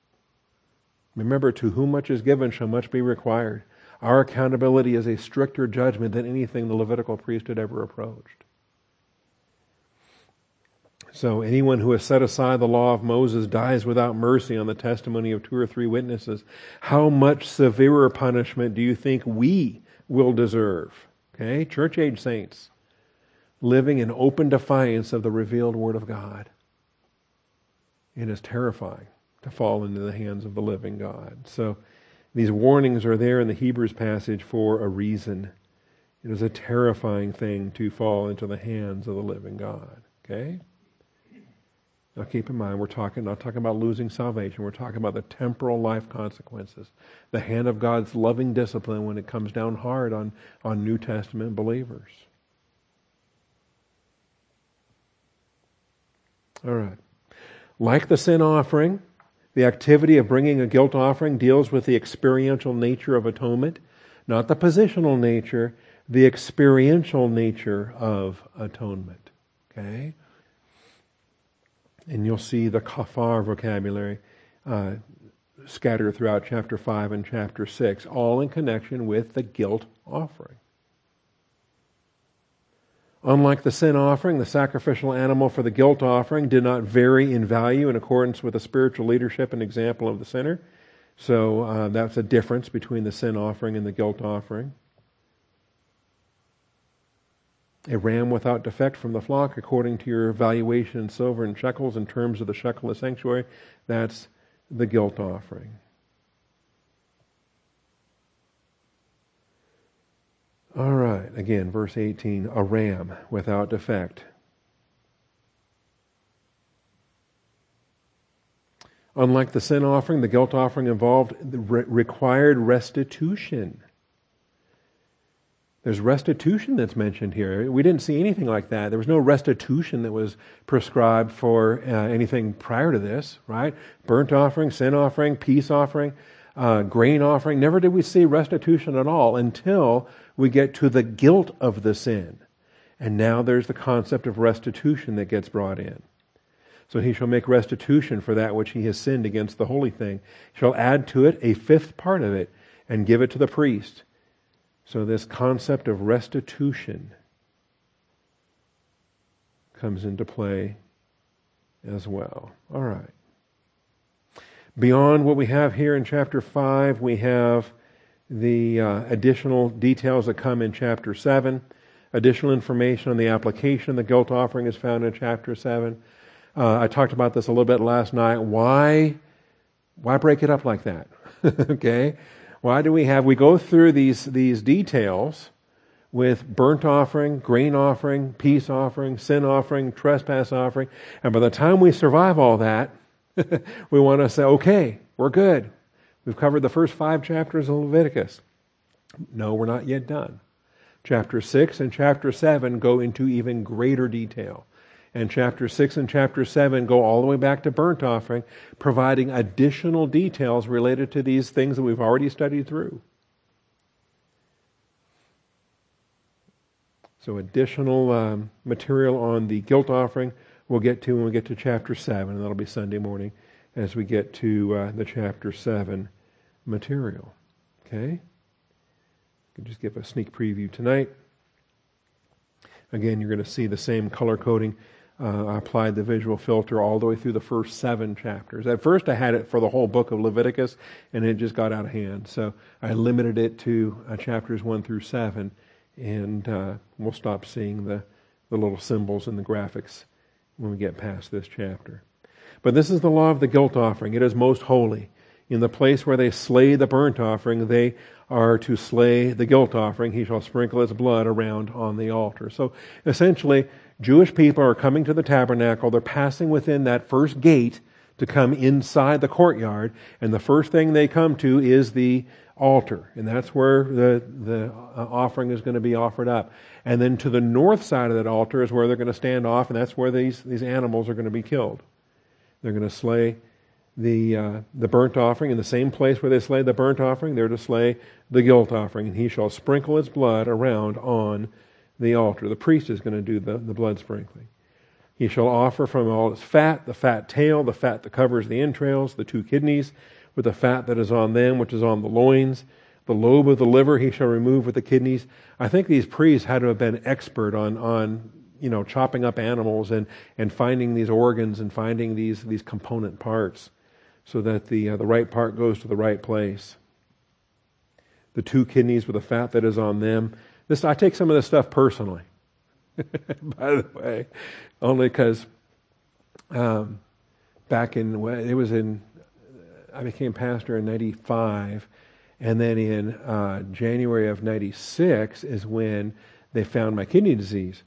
Remember, to whom much is given shall much be required. Our accountability is a stricter judgment than anything the Levitical priesthood ever approached. So, anyone who has set aside the law of Moses dies without mercy on the testimony of two or three witnesses. How much severer punishment do you think we will deserve? Okay, church age saints living in open defiance of the revealed Word of God. It is terrifying to fall into the hands of the living God. So these warnings are there in the Hebrews passage for a reason. It is a terrifying thing to fall into the hands of the living God. Okay? Now keep in mind, we're talking not talking about losing salvation. We're talking about the temporal life consequences. The hand of God's loving discipline when it comes down hard on, on New Testament believers. All right. Like the sin offering, the activity of bringing a guilt offering deals with the experiential nature of atonement, not the positional nature, the experiential nature of atonement. Okay? And you'll see the kafar vocabulary uh, scattered throughout chapter 5 and chapter 6, all in connection with the guilt offering. Unlike the sin offering, the sacrificial animal for the guilt offering did not vary in value in accordance with the spiritual leadership and example of the sinner. So uh, that's a difference between the sin offering and the guilt offering. A ram without defect from the flock, according to your valuation in silver and shekels in terms of the shekel of sanctuary, that's the guilt offering. All right, again, verse 18 a ram without defect. Unlike the sin offering, the guilt offering involved re- required restitution. There's restitution that's mentioned here. We didn't see anything like that. There was no restitution that was prescribed for uh, anything prior to this, right? Burnt offering, sin offering, peace offering, uh, grain offering. Never did we see restitution at all until we get to the guilt of the sin. And now there's the concept of restitution that gets brought in. So he shall make restitution for that which he has sinned against the holy thing. Shall add to it a fifth part of it and give it to the priest. So this concept of restitution comes into play as well. All right. Beyond what we have here in chapter 5, we have the uh, additional details that come in chapter 7. Additional information on the application of the guilt offering is found in chapter 7. Uh, I talked about this a little bit last night. Why, why break it up like that? okay? Why do we have, we go through these, these details with burnt offering, grain offering, peace offering, sin offering, trespass offering, and by the time we survive all that, we want to say, okay, we're good. We've covered the first five chapters of Leviticus. No, we're not yet done. Chapter 6 and chapter 7 go into even greater detail. And chapter 6 and chapter 7 go all the way back to burnt offering, providing additional details related to these things that we've already studied through. So, additional um, material on the guilt offering we'll get to when we get to chapter 7, and that'll be Sunday morning as we get to uh, the chapter 7 material. Okay? I can just give a sneak preview tonight. Again, you're going to see the same color coding. Uh, I applied the visual filter all the way through the first seven chapters. At first, I had it for the whole book of Leviticus, and it just got out of hand. So I limited it to uh, chapters one through seven, and uh, we'll stop seeing the, the little symbols and the graphics when we get past this chapter. But this is the law of the guilt offering. It is most holy. In the place where they slay the burnt offering, they are to slay the guilt offering. He shall sprinkle its blood around on the altar. So essentially, Jewish people are coming to the tabernacle. They're passing within that first gate to come inside the courtyard, and the first thing they come to is the altar, and that's where the, the uh, offering is going to be offered up. And then to the north side of that altar is where they're going to stand off, and that's where these, these animals are going to be killed. They're going to slay the, uh, the burnt offering in the same place where they slay the burnt offering, they're to slay the guilt offering, and he shall sprinkle its blood around on the altar. The priest is going to do the, the blood sprinkling. He shall offer from all its fat, the fat tail, the fat that covers the entrails, the two kidneys, with the fat that is on them, which is on the loins. The lobe of the liver he shall remove with the kidneys. I think these priests had to have been expert on, on you know, chopping up animals and, and finding these organs and finding these, these component parts so that the, uh, the right part goes to the right place. The two kidneys with the fat that is on them. This, I take some of this stuff personally, by the way, only because um, back in, it was in, I became pastor in 95, and then in uh, January of 96 is when they found my kidney disease.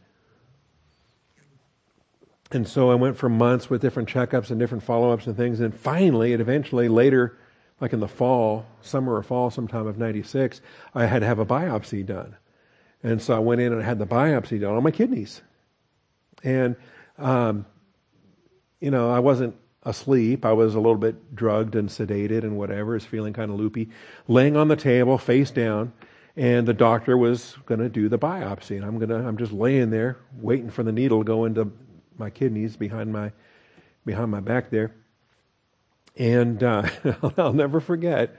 And so I went for months with different checkups and different follow ups and things. And finally, it eventually later, like in the fall, summer or fall sometime of 96, I had to have a biopsy done. And so I went in and I had the biopsy done on my kidneys. And, um, you know, I wasn't asleep. I was a little bit drugged and sedated and whatever, was feeling kind of loopy, laying on the table, face down. And the doctor was going to do the biopsy. And I'm to, I'm just laying there waiting for the needle to go into my kidneys behind my behind my back there. And uh, I'll never forget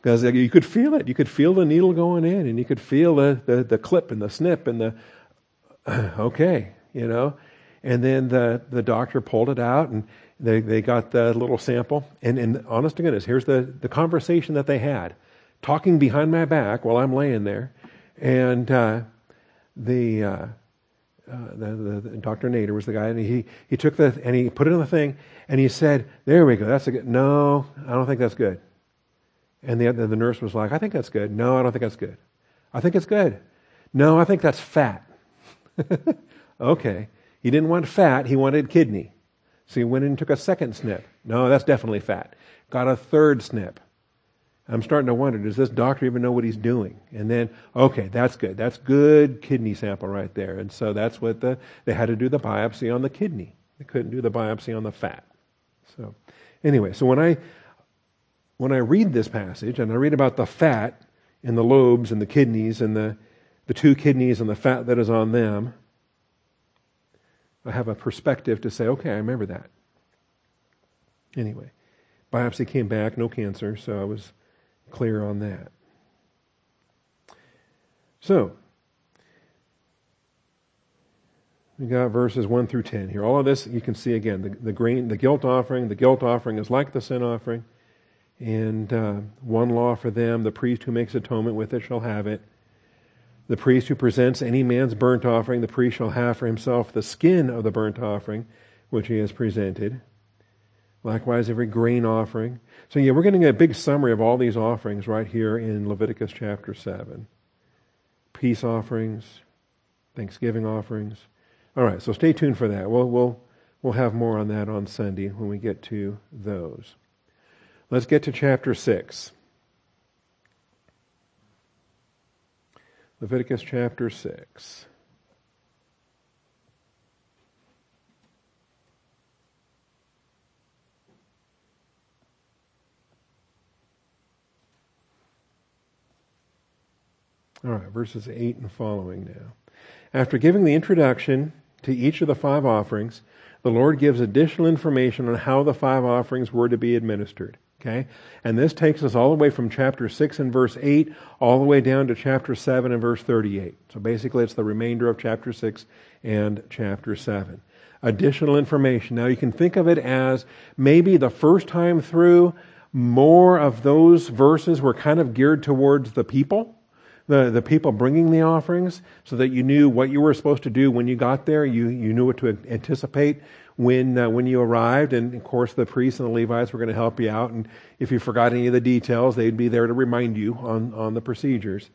because you could feel it. You could feel the needle going in, and you could feel the, the, the clip and the snip and the okay, you know. And then the, the doctor pulled it out, and they, they got the little sample. And, and honest to goodness, here's the, the conversation that they had, talking behind my back while I'm laying there. And uh, the uh, uh, the, the, the, Dr. Nader was the guy, and he, he took the, and he put it in the thing, and he said, there we go, that's a good, no, I don't think that's good. And the, the nurse was like, I think that's good. No, I don't think that's good. I think it's good. No, I think that's fat. okay. He didn't want fat, he wanted kidney. So he went and took a second snip. No, that's definitely fat. Got a third snip. I'm starting to wonder, does this doctor even know what he's doing? And then, okay, that's good. That's good kidney sample right there. And so that's what the, they had to do the biopsy on the kidney. They couldn't do the biopsy on the fat. So anyway, so when I, when I read this passage and I read about the fat in the lobes and the kidneys and the, the two kidneys and the fat that is on them, I have a perspective to say, okay, I remember that. Anyway, biopsy came back, no cancer, so I was clear on that. So, we got verses 1 through 10 here. All of this you can see again. The, the, grain, the guilt offering, the guilt offering is like the sin offering. And uh, one law for them the priest who makes atonement with it shall have it. The priest who presents any man's burnt offering, the priest shall have for himself the skin of the burnt offering which he has presented. Likewise, every grain offering. So, yeah, we're getting a big summary of all these offerings right here in Leviticus chapter 7 peace offerings, thanksgiving offerings. All right, so stay tuned for that. We'll, we'll, we'll have more on that on Sunday when we get to those. Let's get to chapter 6. Leviticus chapter 6. All right, verses 8 and following now. After giving the introduction to each of the five offerings, the Lord gives additional information on how the five offerings were to be administered. Okay? And this takes us all the way from chapter 6 and verse 8 all the way down to chapter 7 and verse 38. So basically, it's the remainder of chapter 6 and chapter 7. Additional information. Now, you can think of it as maybe the first time through, more of those verses were kind of geared towards the people the, the people bringing the offerings so that you knew what you were supposed to do when you got there. You, you knew what to anticipate when, uh, when you arrived. And of course, the priests and the Levites were going to help you out. And if you forgot any of the details, they'd be there to remind you on, on the procedures.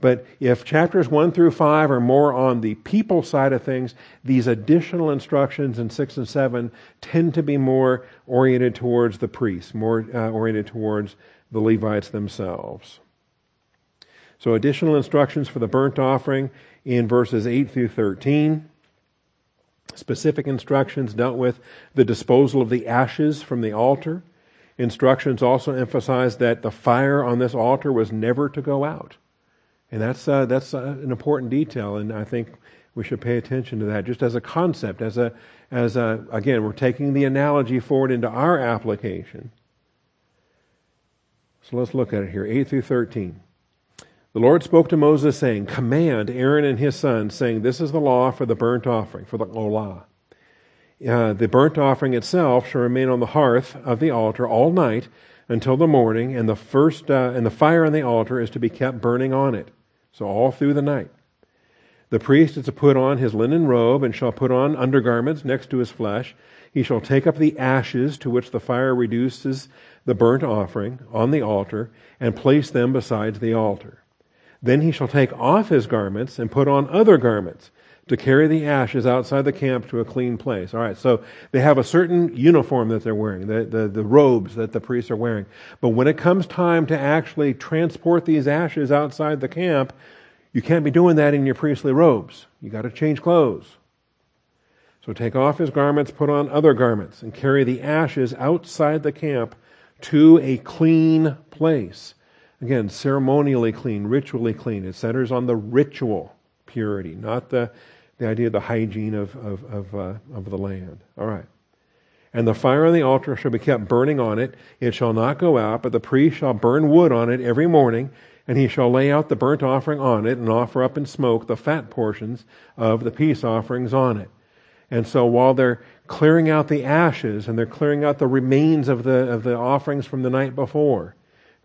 But if chapters 1 through 5 are more on the people side of things, these additional instructions in 6 and 7 tend to be more oriented towards the priests, more uh, oriented towards the Levites themselves. So, additional instructions for the burnt offering in verses 8 through 13. Specific instructions dealt with the disposal of the ashes from the altar. Instructions also emphasized that the fire on this altar was never to go out. And that's, uh, that's uh, an important detail, and I think we should pay attention to that just as a concept, as a, as a, again, we're taking the analogy forward into our application. So let's look at it here 8 through 13. The Lord spoke to Moses, saying, Command Aaron and his sons, saying, This is the law for the burnt offering, for the olah. Uh, the burnt offering itself shall remain on the hearth of the altar all night until the morning, and the first uh, and the fire on the altar is to be kept burning on it. So all through the night. The priest is to put on his linen robe and shall put on undergarments next to his flesh. He shall take up the ashes to which the fire reduces the burnt offering on the altar and place them beside the altar. Then he shall take off his garments and put on other garments to carry the ashes outside the camp to a clean place. All right, so they have a certain uniform that they're wearing, the, the, the, robes that the priests are wearing. But when it comes time to actually transport these ashes outside the camp, you can't be doing that in your priestly robes. You got to change clothes. So take off his garments, put on other garments, and carry the ashes outside the camp to a clean place. Again, ceremonially clean, ritually clean. It centers on the ritual purity, not the, the idea of the hygiene of, of, of, uh, of the land. All right. And the fire on the altar shall be kept burning on it. It shall not go out, but the priest shall burn wood on it every morning, and he shall lay out the burnt offering on it and offer up in smoke the fat portions of the peace offerings on it. And so while they're clearing out the ashes and they're clearing out the remains of the, of the offerings from the night before,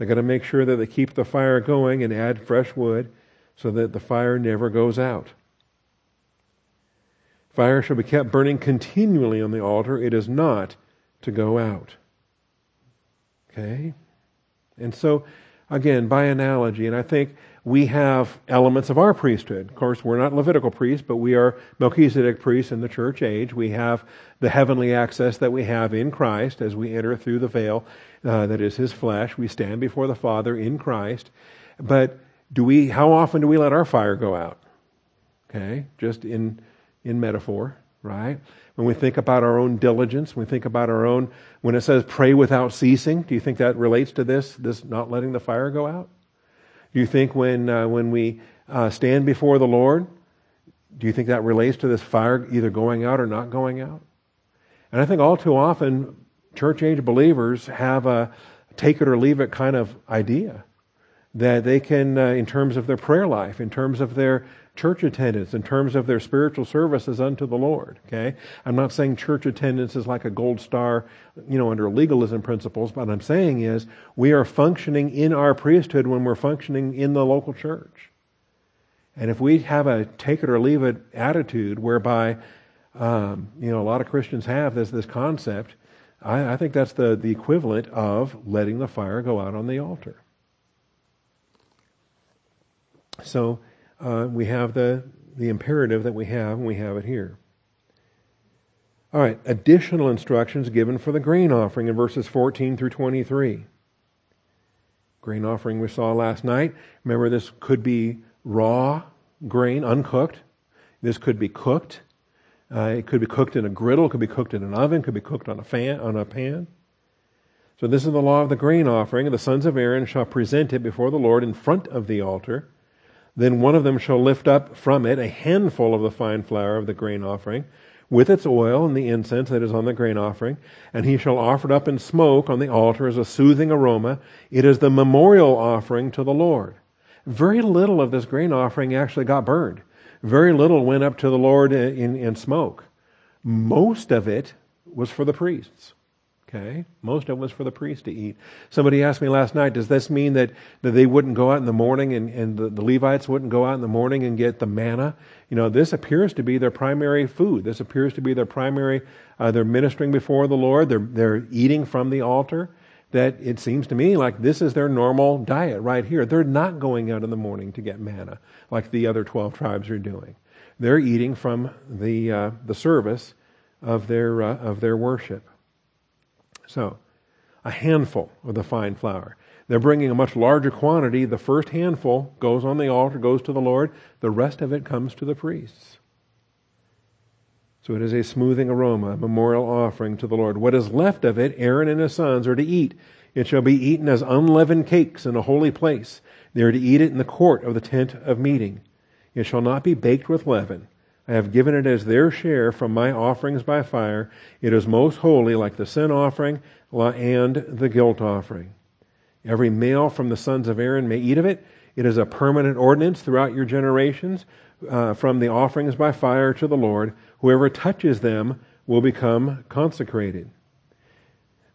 they're going to make sure that they keep the fire going and add fresh wood so that the fire never goes out. Fire shall be kept burning continually on the altar. It is not to go out. Okay? And so, again, by analogy, and I think we have elements of our priesthood. Of course, we're not Levitical priests, but we are Melchizedek priests in the church age. We have the heavenly access that we have in Christ as we enter through the veil uh, that is his flesh. We stand before the Father in Christ. But do we, how often do we let our fire go out? Okay, just in, in metaphor, right? When we think about our own diligence, when we think about our own, when it says pray without ceasing, do you think that relates to this, this not letting the fire go out? Do you think when, uh, when we uh, stand before the Lord, do you think that relates to this fire either going out or not going out? And I think all too often, church age believers have a take it or leave it kind of idea that they can, uh, in terms of their prayer life, in terms of their church attendance, in terms of their spiritual services unto the Lord. Okay, I'm not saying church attendance is like a gold star, you know, under legalism principles. But I'm saying is we are functioning in our priesthood when we're functioning in the local church. And if we have a take it or leave it attitude, whereby um, you know a lot of Christians have this this concept, I, I think that's the the equivalent of letting the fire go out on the altar. So uh, we have the, the imperative that we have, and we have it here. All right, additional instructions given for the grain offering in verses 14 through 23. Grain offering we saw last night. Remember, this could be raw grain, uncooked. This could be cooked. Uh, it could be cooked in a griddle, could be cooked in an oven, could be cooked on a fan, on a pan. So this is the law of the grain offering. The sons of Aaron shall present it before the Lord in front of the altar. Then one of them shall lift up from it a handful of the fine flour of the grain offering, with its oil and the incense that is on the grain offering, and he shall offer it up in smoke on the altar as a soothing aroma. It is the memorial offering to the Lord. Very little of this grain offering actually got burned. Very little went up to the Lord in, in smoke. Most of it was for the priests. Okay? Most of it was for the priest to eat. Somebody asked me last night, does this mean that, that they wouldn't go out in the morning and, and the, the Levites wouldn't go out in the morning and get the manna? You know, this appears to be their primary food. This appears to be their primary, uh, they're ministering before the Lord. They're, they're eating from the altar. That it seems to me like this is their normal diet right here. They're not going out in the morning to get manna like the other 12 tribes are doing. They're eating from the, uh, the service of their, uh, of their worship. So, a handful of the fine flour. They're bringing a much larger quantity. The first handful goes on the altar, goes to the Lord. The rest of it comes to the priests. So it is a smoothing aroma, a memorial offering to the Lord. What is left of it, Aaron and his sons are to eat. It shall be eaten as unleavened cakes in a holy place. They are to eat it in the court of the tent of meeting. It shall not be baked with leaven. I have given it as their share from my offerings by fire. It is most holy, like the sin offering and the guilt offering. Every male from the sons of Aaron may eat of it. It is a permanent ordinance throughout your generations, uh, from the offerings by fire to the Lord. Whoever touches them will become consecrated.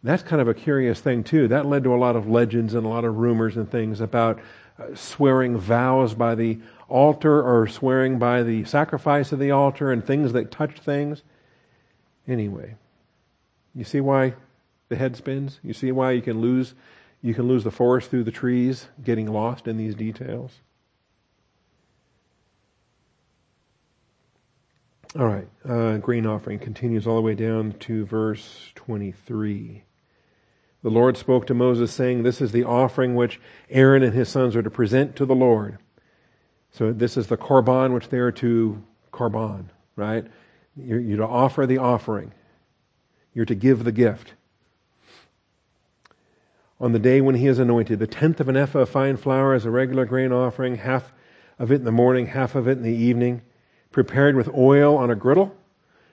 That's kind of a curious thing, too. That led to a lot of legends and a lot of rumors and things about uh, swearing vows by the altar or swearing by the sacrifice of the altar and things that touch things. Anyway, you see why the head spins? You see why you can lose you can lose the forest through the trees getting lost in these details? All right, uh, grain offering continues all the way down to verse 23. The Lord spoke to Moses, saying, This is the offering which Aaron and his sons are to present to the Lord. So this is the korban which they are to korban, right? You're, you're to offer the offering. You're to give the gift. On the day when he is anointed, the tenth of an ephah of fine flour as a regular grain offering, half of it in the morning, half of it in the evening, prepared with oil on a griddle.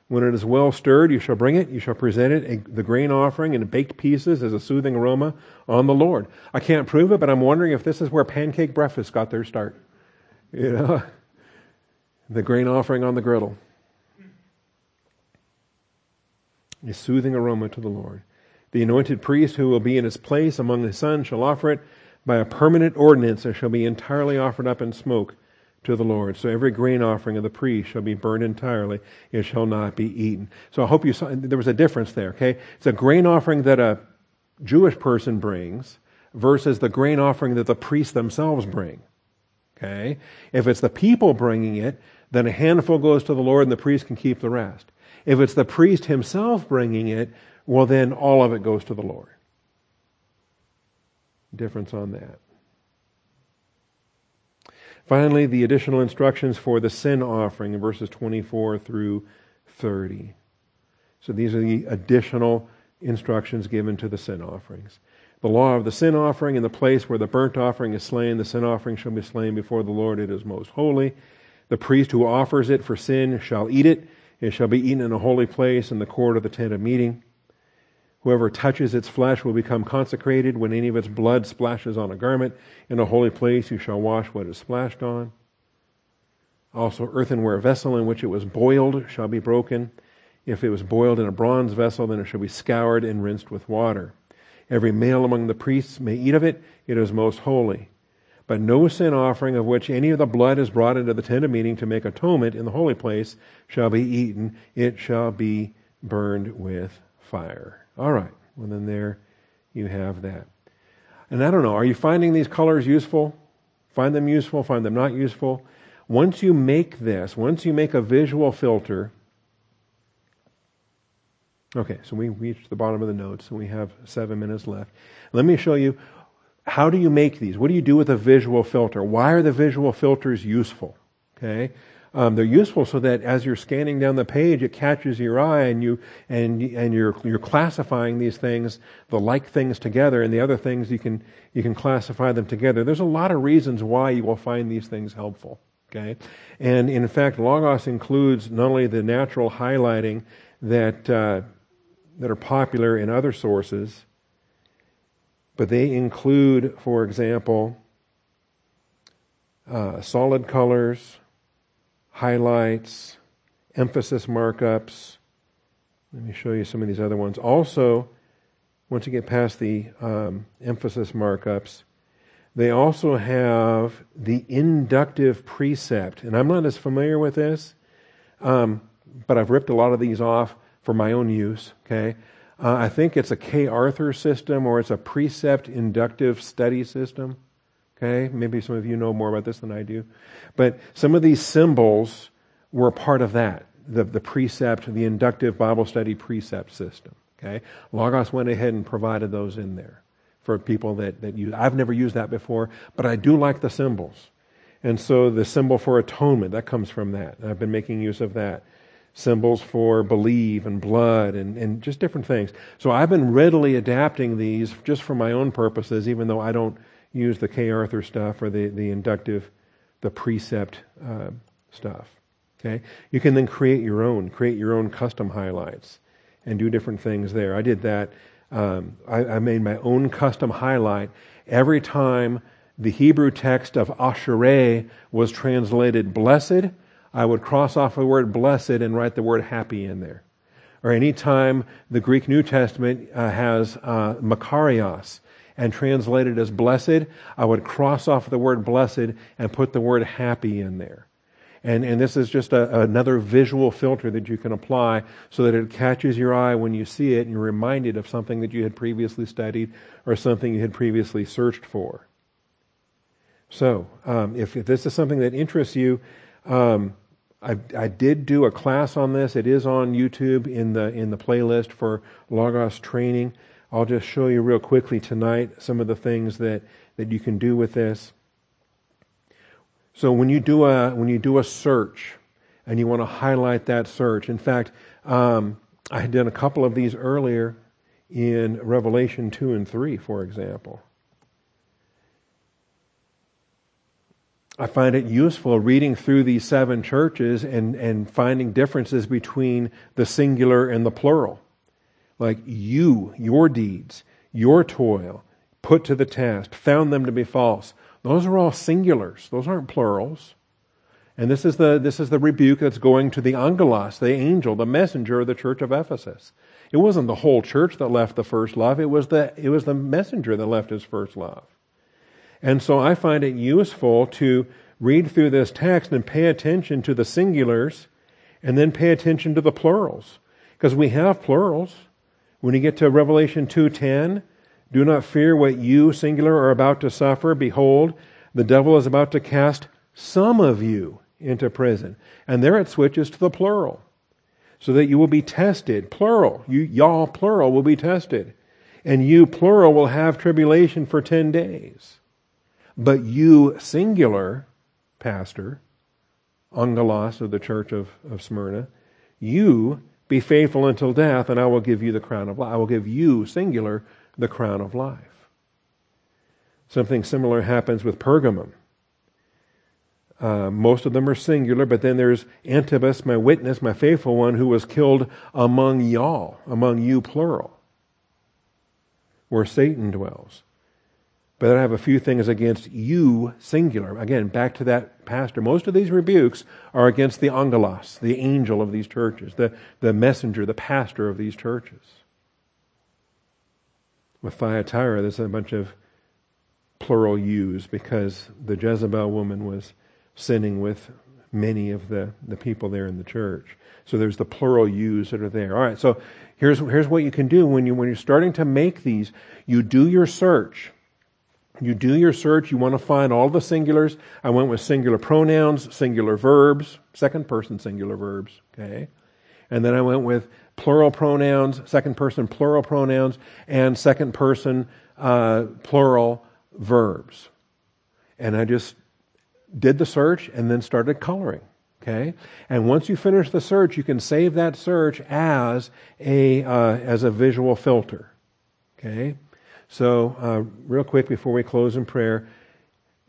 When it is well stirred, you shall bring it. You shall present it, the grain offering, in baked pieces as a soothing aroma on the Lord. I can't prove it, but I'm wondering if this is where pancake breakfast got their start. You know, the grain offering on the griddle. A soothing aroma to the Lord. The anointed priest who will be in his place among his sons shall offer it by a permanent ordinance and shall be entirely offered up in smoke to the Lord. So every grain offering of the priest shall be burned entirely. It shall not be eaten. So I hope you saw, there was a difference there, okay? It's a grain offering that a Jewish person brings versus the grain offering that the priests themselves bring. Okay? If it's the people bringing it, then a handful goes to the Lord and the priest can keep the rest. If it's the priest himself bringing it, well, then all of it goes to the Lord. Difference on that. Finally, the additional instructions for the sin offering in verses 24 through 30. So these are the additional instructions given to the sin offerings. The law of the sin offering in the place where the burnt offering is slain, the sin offering shall be slain before the Lord. It is most holy. The priest who offers it for sin shall eat it. It shall be eaten in a holy place in the court of the tent of meeting. Whoever touches its flesh will become consecrated. When any of its blood splashes on a garment in a holy place, you shall wash what is splashed on. Also, earthenware vessel in which it was boiled shall be broken. If it was boiled in a bronze vessel, then it shall be scoured and rinsed with water. Every male among the priests may eat of it. It is most holy. But no sin offering of which any of the blood is brought into the tent of meeting to make atonement in the holy place shall be eaten. It shall be burned with fire. All right. Well, then there you have that. And I don't know, are you finding these colors useful? Find them useful, find them not useful? Once you make this, once you make a visual filter, Okay, so we reached the bottom of the notes and we have seven minutes left. Let me show you how do you make these? What do you do with a visual filter? Why are the visual filters useful? Okay, um, they're useful so that as you're scanning down the page, it catches your eye and you and and you're you're classifying these things, the like things together, and the other things you can you can classify them together. There's a lot of reasons why you will find these things helpful. Okay, and in fact, Logos includes not only the natural highlighting that uh, that are popular in other sources, but they include, for example, uh, solid colors, highlights, emphasis markups. Let me show you some of these other ones. Also, once you get past the um, emphasis markups, they also have the inductive precept. And I'm not as familiar with this, um, but I've ripped a lot of these off for my own use, okay? Uh, I think it's a Kay Arthur system or it's a precept inductive study system. Okay, maybe some of you know more about this than I do. But some of these symbols were part of that the, the precept, the inductive Bible study precept system. Okay, Logos went ahead and provided those in there for people that, that use. I've never used that before, but I do like the symbols. And so the symbol for atonement, that comes from that. I've been making use of that symbols for believe and blood and, and just different things. So I've been readily adapting these just for my own purposes, even though I don't use the Kay Arthur stuff or the, the inductive, the precept uh, stuff. Okay? You can then create your own, create your own custom highlights and do different things there. I did that. Um, I, I made my own custom highlight every time the Hebrew text of Ashereh was translated blessed I would cross off the word blessed and write the word happy in there. Or anytime the Greek New Testament uh, has uh, makarios and translated as blessed, I would cross off the word blessed and put the word happy in there. And, and this is just a, another visual filter that you can apply so that it catches your eye when you see it and you're reminded of something that you had previously studied or something you had previously searched for. So, um, if, if, this is something that interests you, um, I, I did do a class on this. It is on YouTube in the in the playlist for Logos training. I'll just show you real quickly tonight some of the things that, that you can do with this. So when you do a when you do a search and you want to highlight that search, in fact, um, I had done a couple of these earlier in Revelation two and three, for example. I find it useful reading through these seven churches and, and finding differences between the singular and the plural. Like you, your deeds, your toil, put to the test, found them to be false. Those are all singulars. Those aren't plurals. And this is the, this is the rebuke that's going to the angelos, the angel, the messenger of the church of Ephesus. It wasn't the whole church that left the first love. It was the, it was the messenger that left his first love. And so I find it useful to read through this text and pay attention to the singulars and then pay attention to the plurals. Because we have plurals. When you get to Revelation 2:10, do not fear what you singular are about to suffer. Behold, the devil is about to cast some of you into prison. And there it switches to the plural. So that you will be tested, plural. You y'all plural will be tested. And you plural will have tribulation for 10 days. But you, singular, pastor, angelos of the church of, of Smyrna, you be faithful until death, and I will give you the crown of life. I will give you, singular, the crown of life. Something similar happens with Pergamum. Uh, most of them are singular, but then there's Antipas, my witness, my faithful one, who was killed among y'all, among you, plural, where Satan dwells. But I have a few things against you, singular. Again, back to that pastor. Most of these rebukes are against the angelos, the angel of these churches, the, the messenger, the pastor of these churches. With Thyatira, there's a bunch of plural yous because the Jezebel woman was sinning with many of the, the people there in the church. So there's the plural yous that are there. All right, so here's, here's what you can do when, you, when you're starting to make these. You do your search you do your search, you want to find all the singulars. I went with singular pronouns, singular verbs, second person singular verbs, okay? And then I went with plural pronouns, second person plural pronouns, and second person uh, plural verbs. And I just did the search and then started coloring. Okay, and once you finish the search, you can save that search as a uh, as a visual filter. Okay, so, uh, real quick before we close in prayer,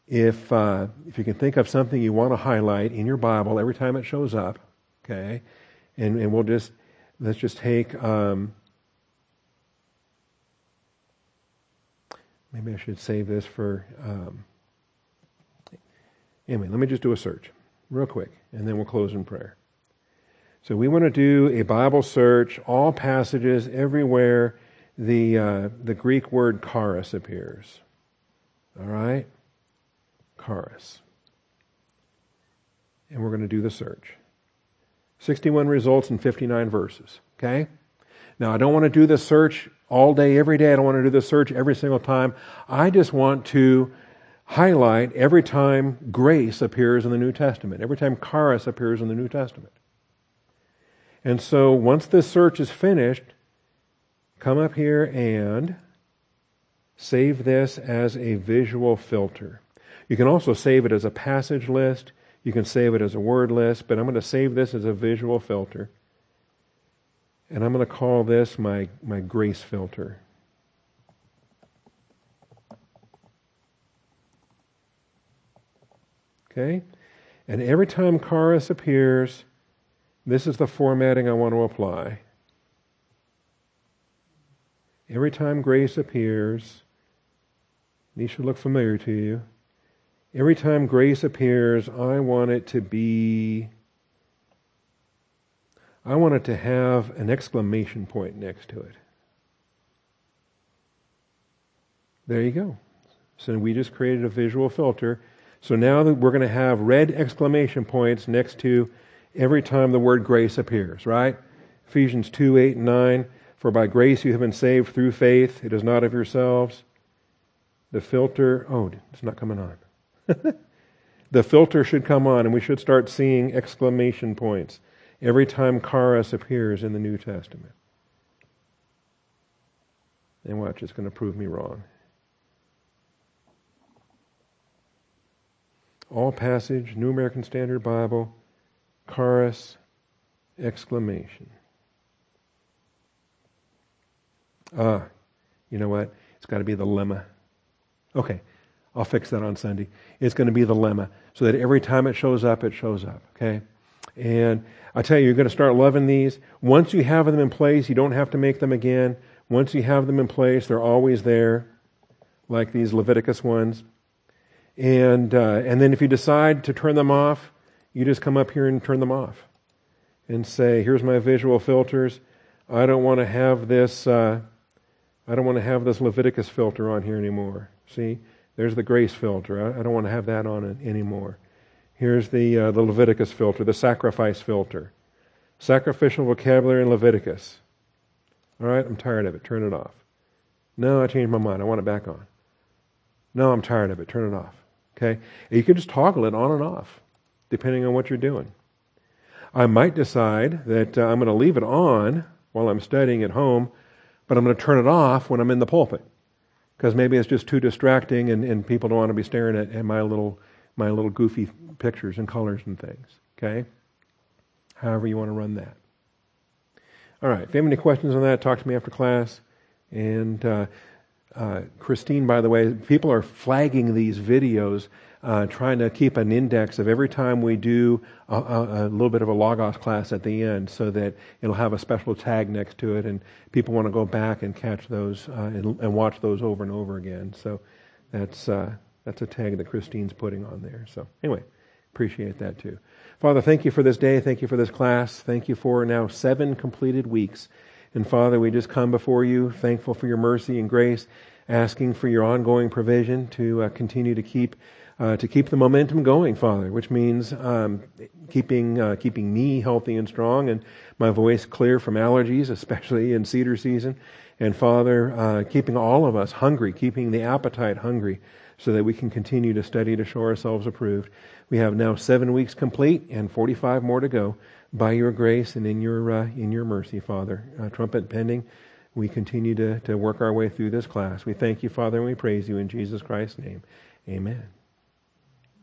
if uh, if you can think of something you want to highlight in your Bible every time it shows up, okay, and and we'll just let's just take. Um, maybe I should save this for. Um, anyway, let me just do a search real quick, and then we'll close in prayer. So we want to do a Bible search, all passages, everywhere the, uh, the Greek word charis appears. All right? Charis. And we're going to do the search. 61 results in 59 verses. Okay? Now, I don't want to do the search all day, every day. I don't want to do the search every single time. I just want to highlight every time grace appears in the New Testament, every time charis appears in the New Testament. And so once this search is finished, come up here and save this as a visual filter. You can also save it as a passage list. You can save it as a word list, but I'm going to save this as a visual filter. And I'm going to call this my, my grace filter. Okay? And every time charis appears, this is the formatting I want to apply. Every time grace appears, these should look familiar to you. Every time grace appears, I want it to be, I want it to have an exclamation point next to it. There you go. So we just created a visual filter. So now we're going to have red exclamation points next to every time the word grace appears, right? Ephesians 2 8 and 9. For by grace you have been saved through faith. It is not of yourselves. The filter, oh, it's not coming on. the filter should come on, and we should start seeing exclamation points every time charis appears in the New Testament. And watch, it's going to prove me wrong. All passage, New American Standard Bible, charis, exclamation. Ah, you know what? It's got to be the lemma. Okay, I'll fix that on Sunday. It's going to be the lemma so that every time it shows up, it shows up. Okay? And I tell you, you're going to start loving these. Once you have them in place, you don't have to make them again. Once you have them in place, they're always there, like these Leviticus ones. And, uh, and then if you decide to turn them off, you just come up here and turn them off and say, here's my visual filters. I don't want to have this, uh, I don't want to have this Leviticus filter on here anymore. See, there's the grace filter. I, don't want to have that on it anymore. Here's the, uh, the Leviticus filter, the sacrifice filter. Sacrificial vocabulary in Leviticus. All right, I'm tired of it. Turn it off. No, I changed my mind. I want it back on. No, I'm tired of it. Turn it off. Okay? You can just toggle it on and off depending on what you're doing. I might decide that uh, I'm going to leave it on while I'm studying at home, but I'm going to turn it off when I'm in the pulpit because maybe it's just too distracting and, and people don't want to be staring at, at my little my little goofy pictures and colors and things. Okay? However you want to run that. All right. If you have any questions on that, talk to me after class. And uh, uh, Christine, by the way, people are flagging these videos uh, trying to keep an index of every time we do a, a, a, little bit of a Logos class at the end so that it'll have a special tag next to it and people want to go back and catch those uh, and, and, watch those over and over again. So that's, uh, that's a tag that Christine's putting on there. So anyway, appreciate that too. Father, thank you for this day. Thank you for this class. Thank you for now seven completed weeks. And Father, we just come before you, thankful for your mercy and grace, asking for your ongoing provision to uh, continue to keep uh, to keep the momentum going, Father, which means um, keeping uh, keeping me healthy and strong and my voice clear from allergies, especially in cedar season. And Father, uh, keeping all of us hungry, keeping the appetite hungry, so that we can continue to study to show ourselves approved. We have now seven weeks complete and 45 more to go. By your grace and in your uh, in your mercy, Father, uh, trumpet pending. We continue to, to work our way through this class. We thank you, Father, and we praise you in Jesus Christ's name. Amen.